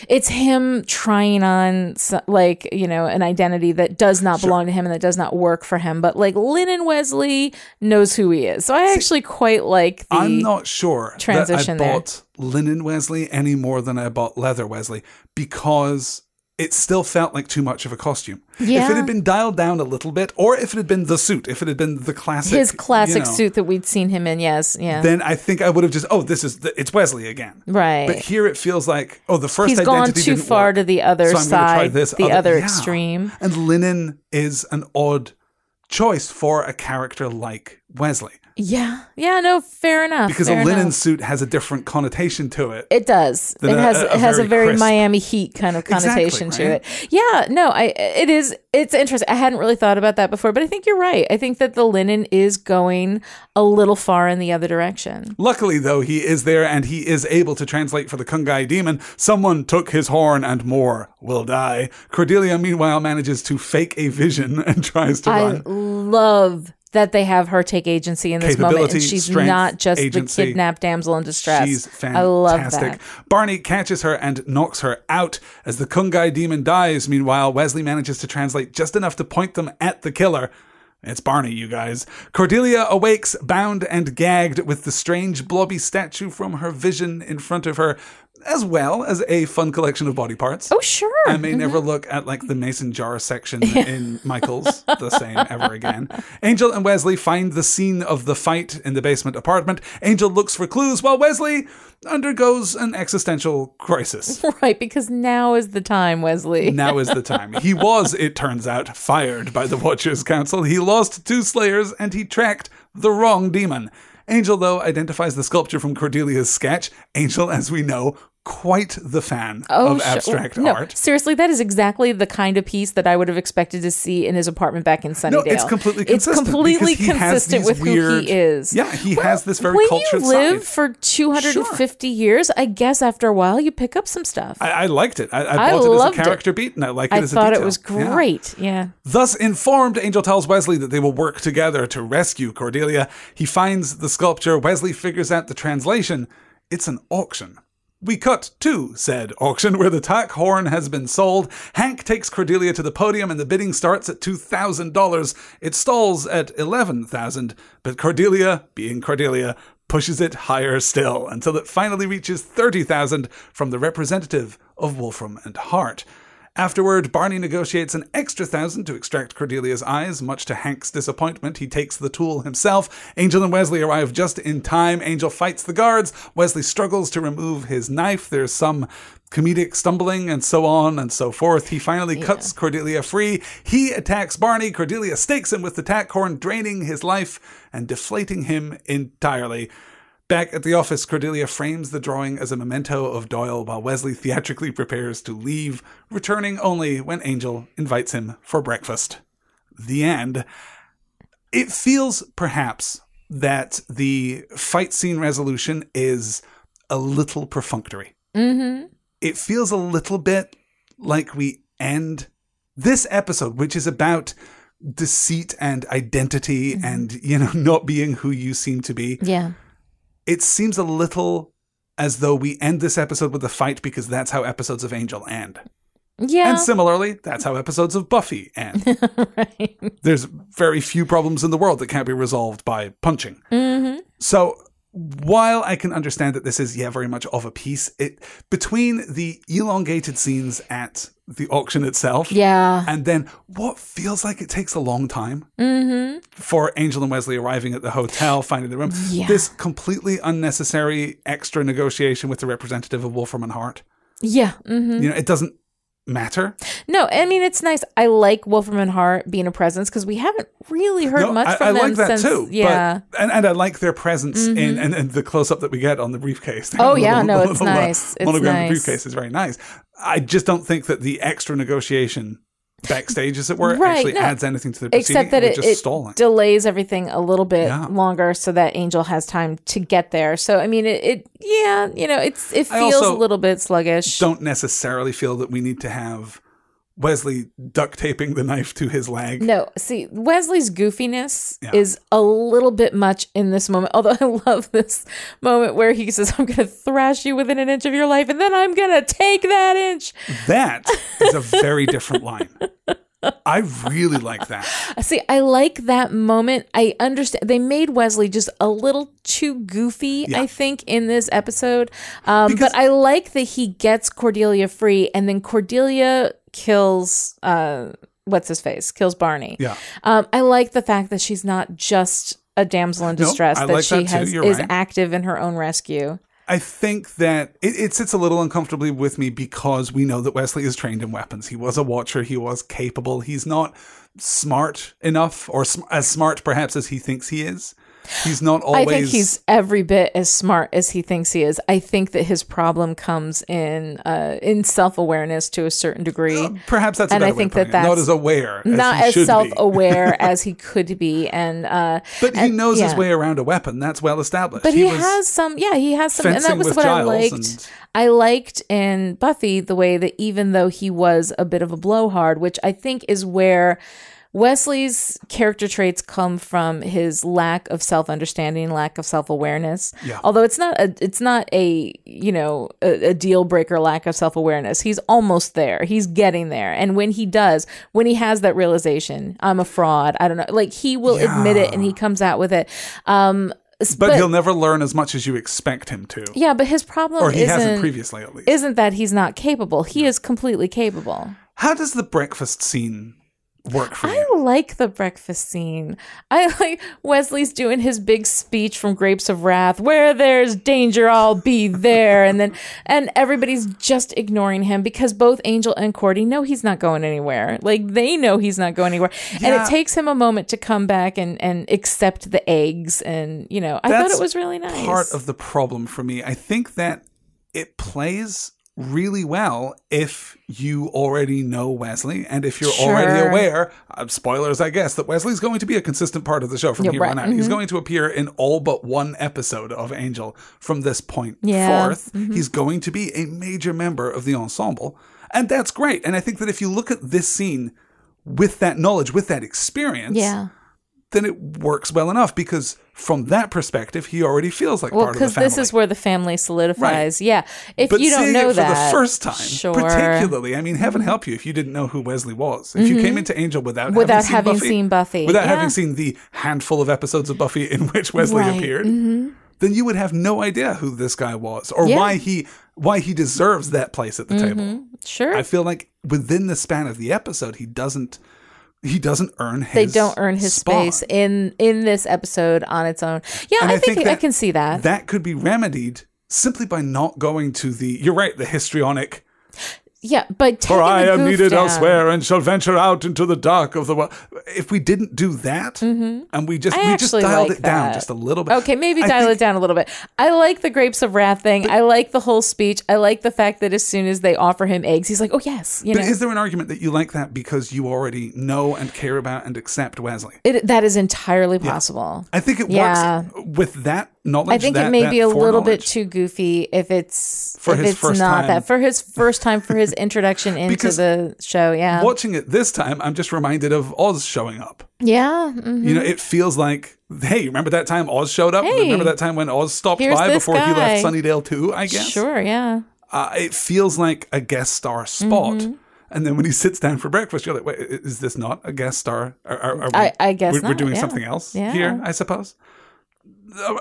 It's him trying on, like you know, an identity that does not belong to him and that does not work for him. But like Linen Wesley knows who he is, so I actually quite like the. I'm not sure transition that I there. bought Linen Wesley any more than I bought Leather Wesley because it still felt like too much of a costume. If it had been dialed down a little bit, or if it had been the suit, if it had been the classic, his classic you know, suit that we'd seen him in. Yes, yeah, then I think I would have just, oh, this is the, it's Wesley again. right. But here it feels like, oh, the first He's gone too far work, to the other so I'm gonna try side, this the other yeah. extreme. And Linen is an odd choice for a character like Wesley Yeah, yeah, no, fair enough. because fair a linen enough. suit has a different connotation to it. It does. It has a- it a has a very very crisp- Miami Heat kind of connotation Exactly, to it. Yeah, no, I it is it's interesting. I hadn't really thought about that before, but I think you're right. I think that the linen is going a little far in the other direction. Luckily, though, he is there and he is able to translate for the Kungai demon. Someone took his horn and more will die. Cordelia, meanwhile, manages to fake a vision and tries to I run. love that they have her take agency in this moment, and she's strength, not just agency. the kidnapped damsel in distress. She's fantastic. I love that. Barney catches her and knocks her out as the Kungai demon dies. Meanwhile, Wesley manages to translate just enough to point them at the killer. It's Barney, you guys. Cordelia awakes, bound and gagged, with the strange blobby statue from her vision in front of her, as well as a fun collection of body parts. Oh sure. I may never mm-hmm. look at like the mason jar section in Michael's the same ever again. Angel and Wesley find the scene of the fight in the basement apartment. Angel looks for clues while Wesley undergoes an existential crisis. right, because now is the time, Wesley. Now is the time. He was, it turns out, fired by the Watchers Council. He lost two Slayers and he tracked the wrong demon. Angel, though, identifies the sculpture from Cordelia's sketch. Angel, as we know, quite the fan oh, of sure. abstract no, art. Seriously, that is exactly the kind of piece that I would have expected to see in his apartment back in Sunnydale. No, it's completely consistent. It's completely because he has consistent with weird, who he is. Yeah, he has this very when cultured you live side. for 250 years, I guess after a while you pick up some stuff. I, I, I liked it. I, I bought it loved as a it. character beat, and I like it as a detail. I thought it was Yeah. great. Yeah. Thus informed, Angel tells Wesley that they will work together to rescue Cordelia. He finds the sculpture. Wesley figures out the translation. It's an auction. We cut to said auction where the tack horn has been sold. Hank takes Cordelia to the podium and the bidding starts at $2,000. It stalls at 11000 but Cordelia, being Cordelia, pushes it higher still until it finally reaches 30000 from the representative of Wolfram and Hart. Afterward, Barney negotiates an extra thousand to extract Cordelia's eyes. Much to Hank's disappointment, he takes the tool himself. Angel and Wesley arrive just in time. Angel fights the guards. Wesley struggles to remove his knife. There's some comedic stumbling and so on and so forth. He finally cuts Cordelia free. He attacks Barney. Cordelia stakes him with the tack horn, draining his life and deflating him entirely. Back at the office, Cordelia frames the drawing as a memento of Doyle while Wesley theatrically prepares to leave, returning only when Angel invites him for breakfast. The end. It feels perhaps that the fight scene resolution is a little perfunctory. Mm-hmm. It feels a little bit like we end this episode, which is about deceit and identity and, you know, not being who you seem to be Yeah. It seems a little as though we end this episode with a fight because that's how episodes of Angel end. Yeah. And similarly, that's how episodes of Buffy end. right. There's very few problems in the world that can't be resolved by punching. Mm-hmm. So while I can understand that this is yeah very much of a piece, it between the elongated scenes at the auction itself, Yeah. and then what feels like it takes a long time Mm-hmm. for Angel and Wesley arriving at the hotel, finding the room. Yeah. This completely unnecessary extra negotiation with the representative of Wolfram and Hart. Yeah. Mm-hmm. You know, it doesn't matter. No, I mean it's nice. I like Wolfram and Hart being a presence because we haven't really heard No, much I, from I them like that since. too. Yeah. Mm-hmm. But, and, and I like their presence in and, and the close up that we get on the briefcase. Oh, The yeah, no, it's little, uh, nice. It's monogram nice. briefcase is very nice. I just don't think that the extra negotiation backstage, as it were, Right, actually no. adds anything to the proceeding. Except that it, just it delays everything a little bit Yeah. longer so that Angel has time to get there. So I mean, it, it yeah, you know, it's it feels a little bit sluggish. don't necessarily feel that we need to have Wesley duct taping the knife to his leg. No, see, Wesley's goofiness Yeah. is a little bit much in this moment. Although I love this moment where he says, I'm going to thrash you within an inch of your life, and then I'm going to take that inch. That is a very different line. I really like that. See, I like that moment. I understand. They made Wesley just a little too goofy, Yeah. I think, in this episode. Um, Because- but I like that he gets Cordelia free, and then Cordelia kills. Uh, what's his face? Kills Barney. Yeah. Um, I like the fact that she's not just a damsel in distress; I that like she that has You're is right. active in her own rescue. I think that it, it sits a little uncomfortably with me because we know that Wesley is trained in weapons. He was a watcher. He was capable. He's not smart enough or sm- as smart perhaps as he thinks he is. He's not always. I think he's every bit as smart as he thinks he is. I think that his problem comes in uh, in self awareness to a certain degree. Perhaps that's and I way think that it. not as aware, as not he as self aware as he could be, and uh, But he and- knows his way around a weapon. That's well established. But he, was- has some, yeah, he has some, and that was what I liked. and- I liked in Buffy the way that even though he was a bit of a blowhard, which I think is where Wesley's character traits come from his lack of self understanding, lack of self awareness. Yeah. Although it's not a, it's not a you know a, a deal breaker lack of self awareness. He's almost there. He's getting there. And when he does, when he has that realization, I'm a fraud. I don't know. Like he will admit it, and he comes out with it. Um, s- but, he'll never learn as much as you expect him to, yeah, but his problem or he isn't hasn't previously at least. isn't that he's not capable. He is completely capable. How does the breakfast scene work for I you? like the breakfast scene. I like Wesley's doing his big speech from Grapes of Wrath, where there's danger, I'll be there. And then and everybody's just ignoring him because both Angel and Cordy know he's not going anywhere. Like they know he's not going anywhere. And it takes him a moment to come back and, and accept the eggs and you know, I thought it was really nice. Part of the problem for me, I think that it plays really well if you already know Wesley and if you're already aware, uh, spoilers, I guess, that Wesley's going to be a consistent part of the show from Yeah, here right. Mm-hmm. on out. He's going to appear in all but one episode of Angel from this point Yeah. Mm-hmm. forth. He's going to be a major member of the ensemble. And that's great. And I think that if you look at this scene with that knowledge, with that experience, yeah. then it works well enough because from that perspective, he already feels like Well, part of the family. because this is where the family solidifies. Yeah. If but you don't know it for the first time, sure. Mm-hmm. particularly, I mean, heaven help you if you didn't know who Wesley was. If you came into Angel without Without having, having seen, seen Buffy, without yeah. having seen the handful of episodes of Buffy in which Wesley Right, appeared, mhm. then you would have no idea who this guy was or Yeah. why he why he deserves that place at the table. Sure. I feel like within the span of the episode, he doesn't he doesn't earn his they don't earn his space in in this episode on its own. Yeah, And I, think, I that- can see that. That could be remedied simply by not going to the you're right, the histrionic yeah, but For I am needed down- elsewhere and shall venture out into the dark of the world. If we didn't do that, and we just Mm-hmm. I we just dialed like it down just a little bit. Okay, maybe I dial think- it down a little bit. I like the grapes of wrath thing. I like the whole speech. I like the fact that as soon as they offer him eggs, he's like, "Oh yes," you But know. is there an argument that you like that because you already know and care about and accept Wesley? It, that is entirely possible. I think it Yeah. works with that knowledge. I think that, it may be a little bit too goofy if it's For if his it's first not time. that for his first time for his introduction into Because the show. Yeah, Watching it this time, I'm just reminded of Oz showing up. yeah. mhm. You know, it feels like, hey, remember that time Oz showed up? Hey, remember that time when Oz stopped by before he left Sunnydale too? I guess. Sure. Yeah. uh, it feels like a guest star spot. Mm-hmm. And then when he sits down for breakfast, you're like, wait, is this not a guest star? Are, are, are we, I- I guess we're, we're doing yeah. something else Yeah. here, I suppose.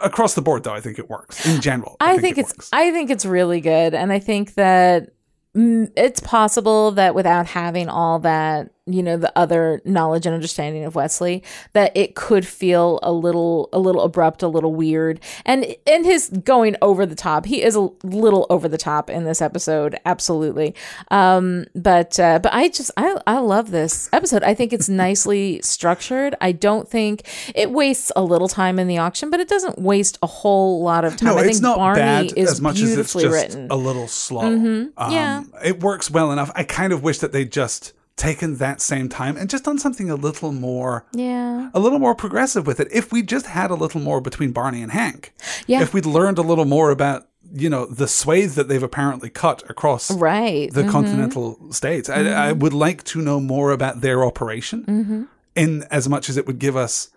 Across the board, though, I think it works. In general, I, think, it it's. I think it's really good, and I think that mm, it's possible that without having all that, you know, the other knowledge and understanding of Wesley, that it could feel a little a little abrupt, a little weird, and in his going over the top, he is a little over the top in this episode, absolutely. Um, but uh, but I just I I love this episode. I think it's nicely structured. I don't think it wastes a little time in the auction, but it doesn't waste a whole lot of time. no, I it's think not Barney bad is as much as it's just written. Mm-hmm. a little slow. Um, Yeah. It works well enough. I kind of wish that they'd just taken that same time and just done something a little more yeah. a little more progressive with it. If we just had a little more between Barney and Hank, Yeah. if we'd learned a little more about you know the swathe that they've apparently cut across Right. the Mhm. continental states, I, I would like to know more about their operation, Mm-hmm. in as much as it would give us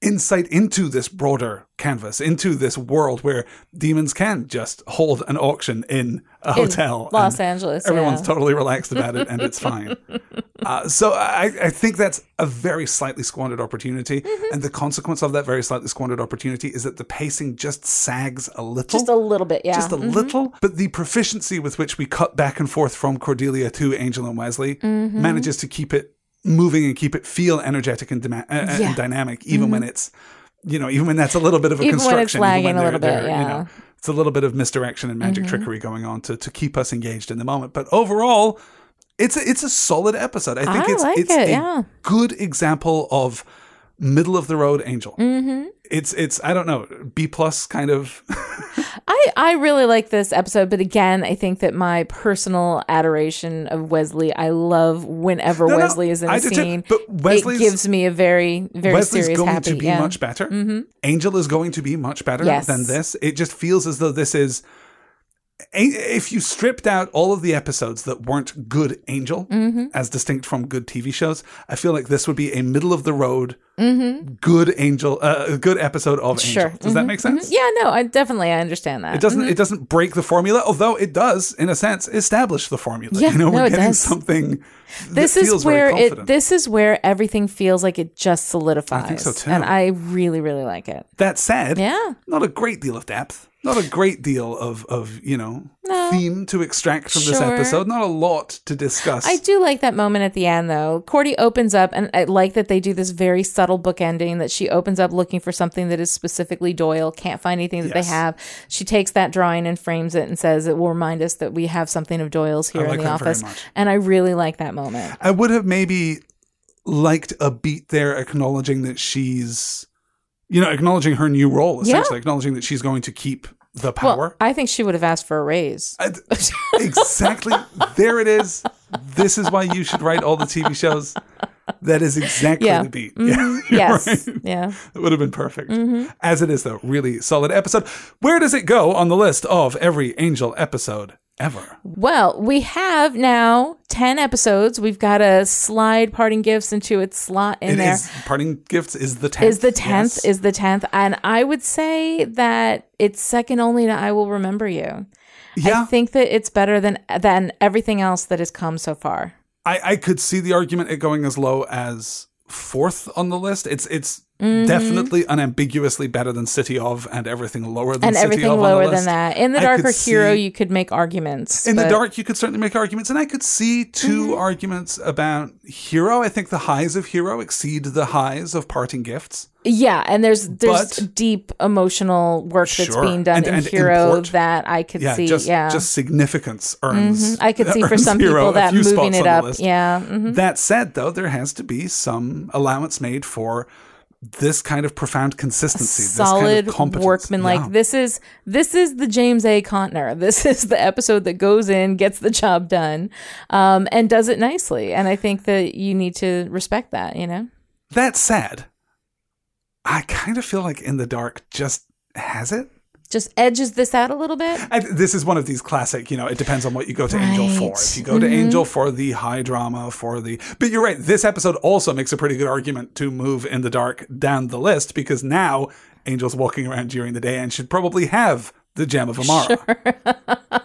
insight into this broader canvas, into this world where demons can just hold an auction in a In hotel. Los Angeles. Everyone's yeah. totally relaxed about it and it's fine. Uh, so I, I think that's a very slightly squandered opportunity. Mm-hmm. And the consequence of that very slightly squandered opportunity is that the pacing just sags a little. Just a little bit, yeah. Just a little, but the proficiency with which we cut back and forth from Cordelia to Angel and Wesley Mm-hmm. manages to keep it moving and keep it feel energetic and, dema- uh, uh, Yeah. Mm-hmm. and dynamic, even when it's, you know, even when that's a little bit of a Even when it's construction, lagging a they're- little bit, they're, you yeah. know, it's a little bit of misdirection and Mm-hmm. magic trickery going on to to keep us engaged in the moment. But overall, it's a, it's a solid episode. I think I it's like it's it, a yeah. good example of middle of the road Angel. Mm-hmm. It's it's I don't know B plus kind of. I, I really like this episode, but again, I think that my personal adoration of Wesley, I love whenever No, no, Wesley is in I the too, scene. but it gives me a very, very Wesley's serious going happy. to be yeah. Mm-hmm. much better. Angel is going to be much better Yes. than this. It just feels as though this is. If you stripped out all of the episodes that weren't good Angel, Mm-hmm. as distinct from good TV shows, I feel like this would be a middle of the road, good Angel, uh, a good episode of Mm-hmm. Sure. Angel. Does that make sense? Yeah, no, I definitely I understand that. It doesn't. It doesn't break the formula, although it does, in a sense, establish the formula. Yeah, you know, no, we're getting does. something. this is where it this is where everything feels like it just solidifies. I think so, too. And I really, really like it. That said, Yeah. not a great deal of depth, not a great deal of of you know No. theme to extract from this episode. Not a lot to discuss. I do like that moment at the end, though. Cordy opens up, and I like that they do this very subtle book ending that she opens up looking for something that is specifically Doyle, can't find anything that Yes. they have. She takes that drawing and frames it and says it will remind us that we have something of Doyle's here like in the office. And I really like that moment. I would have maybe liked a beat there, acknowledging that she's, you know, acknowledging her new role, Yeah. essentially acknowledging that she's going to keep the Well, power. I think she would have asked for a raise. I- exactly. there it is. This is why you should write all the TV shows. That is exactly Yeah. the beat. Mhm. Yeah, yes. right. Yeah. It would have been perfect. Mm-hmm. As it is, though, really solid episode. Where does it go on the list of every Angel episode ever? Well, we have now 10 episodes. We've got to slide parting gifts into its slot in It there. is parting gifts is the tenth. is the 10th yes. is the 10th and i would say that it's second only to i will remember you yeah. i think that it's better than than everything else that has come so far I, I could see the argument it going as low as fourth on the list. It's it's definitely unambiguously better than City of and everything lower than and City everything of lower than that. In the I Dark Hero, see- you could make arguments. in the dark, you could certainly make arguments, and I could see 2 Mm-hmm. arguments about Hero. I think the highs of Hero exceed the highs of Parting Gifts. Yeah, and there's there's But- deep emotional work that's Sure. being done And- in and Hero import. that I could Yeah, see. just yeah, just significance earns. I could see for some people that moving it up. Yeah, mhm. That said, though, there has to be some allowance made for this kind of profound consistency, solid this kind of workman. Like Yeah. this is this is the James A. Contner. This is the episode that goes in, gets the job done, um, and does it nicely. And I think that you need to respect that. You know. That said, I kind of feel like In the Dark just has it. Just edges this out a little bit. I, this is one of these classic, you know, it depends on what you go to Angel for. Mm-hmm. If you go to Angel for the high drama, for the. But you're right, this episode also makes a pretty good argument to move In the Dark down the list because now Angel's walking around during the day and should probably have the Gem of Amara.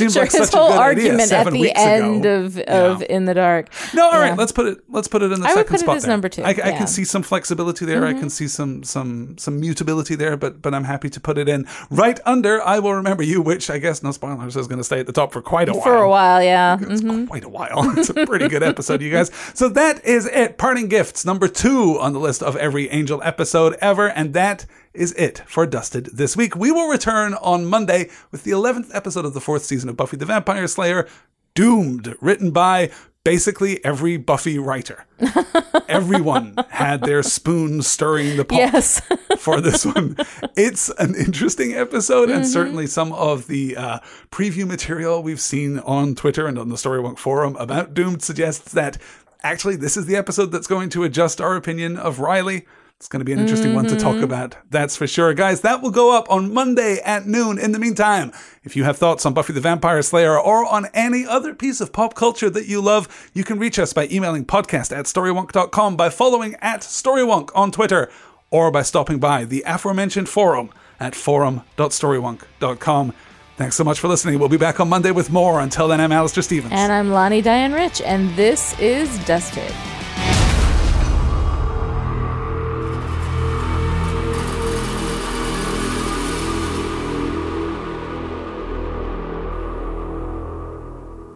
Seems Sure, like his such whole a good argument idea at seven the weeks end ago. of of Yeah. In the Dark. No, all right. Let's put it. Let's put it in the I would second put it spot. as there. number two, I, I. Mm-hmm. can see some flexibility there. I can see some some some mutability there. But but I'm happy to put it in right under. I will remember you, which I guess no spoilers is going to stay at the top for quite a while. for a while. Yeah. It's quite a while. It's a pretty good episode, you guys. So that is it. Parting gifts number two on the list of every Angel episode ever, and that is it for Dusted this week. We will return on Monday with the 11th episode of the fourth season of Buffy the Vampire Slayer, Doomed, written by basically every Buffy writer. Everyone had their spoon stirring the pot Yes. for this one. It's an interesting episode, and certainly some of the uh, preview material we've seen on Twitter and on the Storywonk forum about Doomed suggests that actually this is the episode that's going to adjust our opinion of Riley. It's going to be an interesting one to talk mm-hmm. about, that's for sure. Guys, that will go up on Monday at noon. In the meantime, if you have thoughts on Buffy the Vampire Slayer or on any other piece of pop culture that you love, you can reach us by emailing podcast at storywonk.com, by following at storywonk on Twitter, or by stopping by the aforementioned forum at forum.storywonk.com. Thanks so much for listening. We'll be back on Monday with more. Until then, I'm Alastair Stephens. And I'm Lani Diane Rich, and this is Dusted.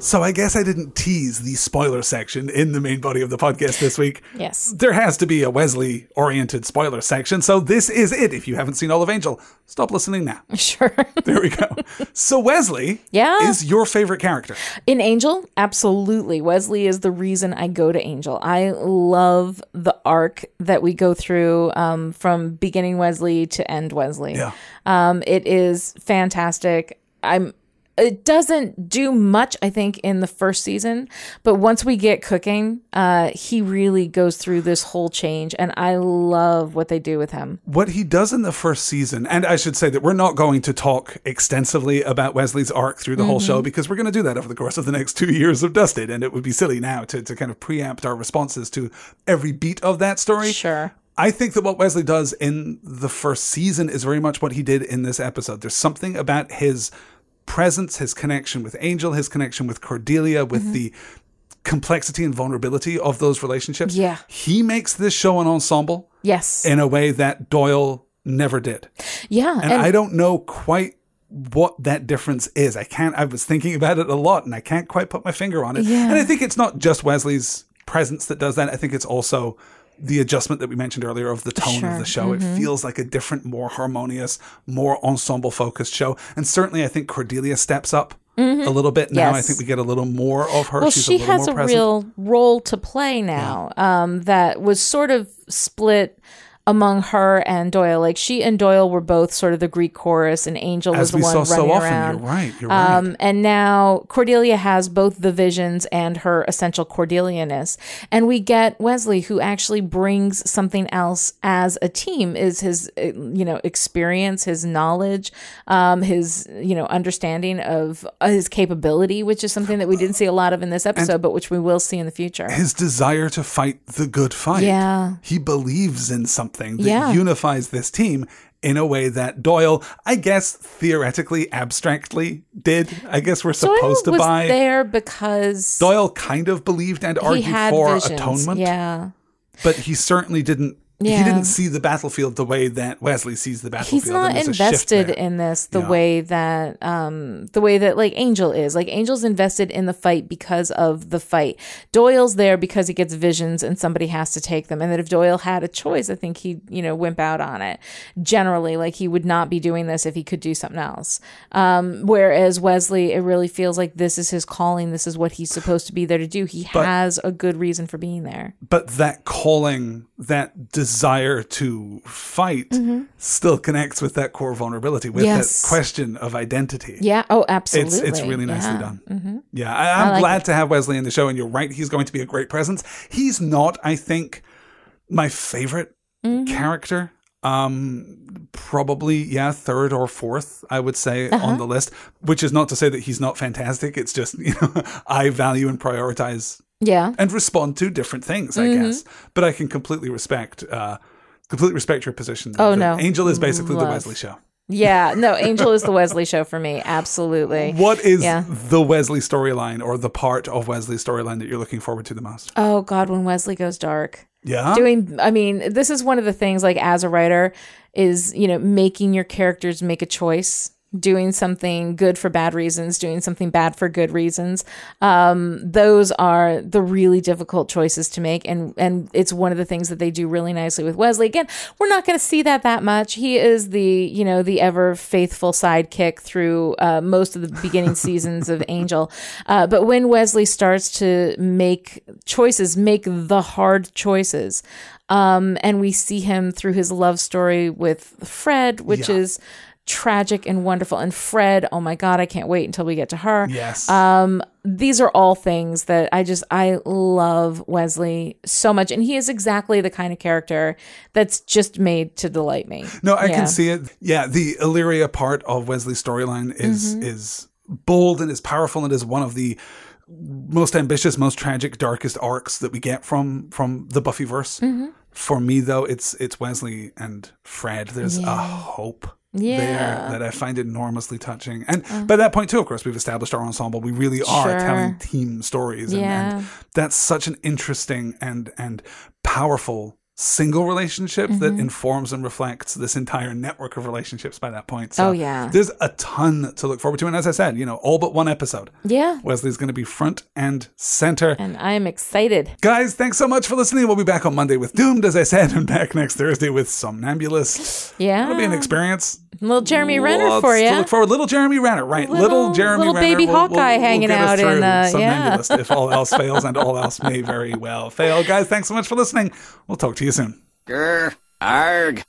So I guess I didn't tease the spoiler section in the main body of the podcast this week. Yes. There has to be a Wesley oriented spoiler section. So this is it. If you haven't seen all of Angel, stop listening now. Sure. There we go. so Wesley Yeah. is your favorite character. In Angel, absolutely. Wesley is the reason I go to Angel. I love the arc that we go through um, from beginning Wesley to end Wesley. Yeah. Um, it is fantastic. I'm. It doesn't do much, I think, in the first season, but once we get cooking, uh, he really goes through this whole change, and I love what they do with him. What he does in the first season, and I should say that we're not going to talk extensively about Wesley's arc through the whole show because we're going to do that over the course of the next two years of Dusted, and it would be silly now to, to kind of preempt our responses to every beat of that story. Sure. I think that what Wesley does in the first season is very much what he did in this episode. There's something about his presence, his connection with Angel, his connection with Cordelia, with mm-hmm. the complexity and vulnerability of those relationships. Yeah. He makes this show an ensemble Yes. in a way that Doyle never did. yeah. And, I don't know quite what that difference is. I can't, I was thinking about it a lot and I can't quite put my finger on it. Yeah. And I think it's not just Wesley's presence that does that. I think it's also the adjustment that we mentioned earlier of the tone Sure. of the show. It feels like a different, more harmonious, more ensemble focused show. And certainly I think Cordelia steps up a little bit now. I Mm-hmm. Think we get a little more of her. well, She's she a little has more a present. real role to play now um, that was sort of split among her and Doyle. Like she and Doyle were both sort of the Greek chorus, and Angel As was the we one saw running so often. around. You're right. You're right. Um, and now Cordelia has both the visions and her essential Cordelianess. And we get Wesley, who actually brings something else as a team, is his, uh, you know, experience, his knowledge, um, his, you know, understanding of uh, his capability, which is something that we didn't see a lot of in this episode, but which we will see in the future. his desire to fight the good fight. Yeah. He believes in something that Yeah. unifies this team in a way that Doyle, I guess, theoretically, abstractly did. I guess we're Doyle supposed to was buy. there because Doyle kind of believed and argued for visions. atonement, Yeah. but he certainly didn't Yeah. he didn't see the battlefield the way that Wesley sees the battlefield. he's not and there's a shift invested in this the Yeah. way that um the way that like angel is. Like angel's invested in the fight because of the fight. Doyle's there because he gets visions and somebody has to take them and that if doyle had a choice i think he'd you know wimp out on it. Generally like he would not be doing this if he could do something else. Um whereas wesley it really feels like this is his calling. This is what he's supposed to be there to do. He has a good reason for being there. But that calling, that desire to fight, still connects with that core vulnerability, with Mm-hmm. Yes. that question of identity. yeah oh absolutely it's really nicely Yeah. done. Yeah, I, I'm like glad to have Wesley in the show, and you're right. He's going to be a great presence. He's not, I think, my favorite Mm-hmm. character. Um, probably yeah, third or fourth, I would say Uh-huh. on the list. Which is not to say that he's not fantastic. It's just you know I value and prioritize yeah and respond to different things, I Mm-hmm. guess. But I can completely respect, uh, completely respect your position. Oh, no. Angel is basically the Wesley show. Yeah, no, Angel is the Wesley show for me. Absolutely. What is Yeah. the Wesley storyline or the part of Wesley's storyline that you're looking forward to the most? Oh God, when Wesley goes dark. Yeah. Doing I mean, this is one of the things like as a writer is, you know, making your characters make a choice, doing something good for bad reasons, doing something bad for good reasons. Um, those are the really difficult choices to make and and it's one of the things that they do really nicely with Wesley. Again, we're not going to see that that much. He is the, you know, the ever faithful sidekick through uh, most of the beginning seasons of Angel. Uh, but when Wesley starts to make choices, make the hard choices, um, and we see him through his love story with Fred, which Yeah. is tragic and wonderful. And Fred, oh my God, I can't wait until we get to her. yes. Um, these are all things that I just I love Wesley so much, and he is exactly the kind of character that's just made to delight me. no, I yeah. can see it. Yeah, the Illyria part of Wesley's storyline is Mm-hmm. is bold and is powerful and is one of the most ambitious, most tragic, darkest arcs that we get from from the Buffyverse. Mm-hmm. For me, though, it's it's Wesley and Fred. There's a hope Yeah. Uh. there that I find enormously touching. And by that point, too, of course, we've established our ensemble. We really are Sure. telling team stories, and, Yeah. and that's such an interesting and and powerful single relationship Mm-hmm. that informs and reflects this entire network of relationships by that point. So Oh, yeah. there's a ton to look forward to. And as I said, you know, all but one episode. Yeah, Wesley's going to be front and center. and I am excited. Guys, thanks so much for listening. We'll be back on Monday with Doomed, as I said, and back next Thursday with Somnambulist. Yeah, It'll be an experience. little Jeremy Renner Lots for to you. look forward. Little Jeremy Renner, right? Little, Little- Jeremy little Renner. baby Hawkeye hanging get us out in, through uh, Somnambulist if all else fails, and all else may very well fail. Guys, thanks so much for listening. We'll talk to you soon. Grr, arg.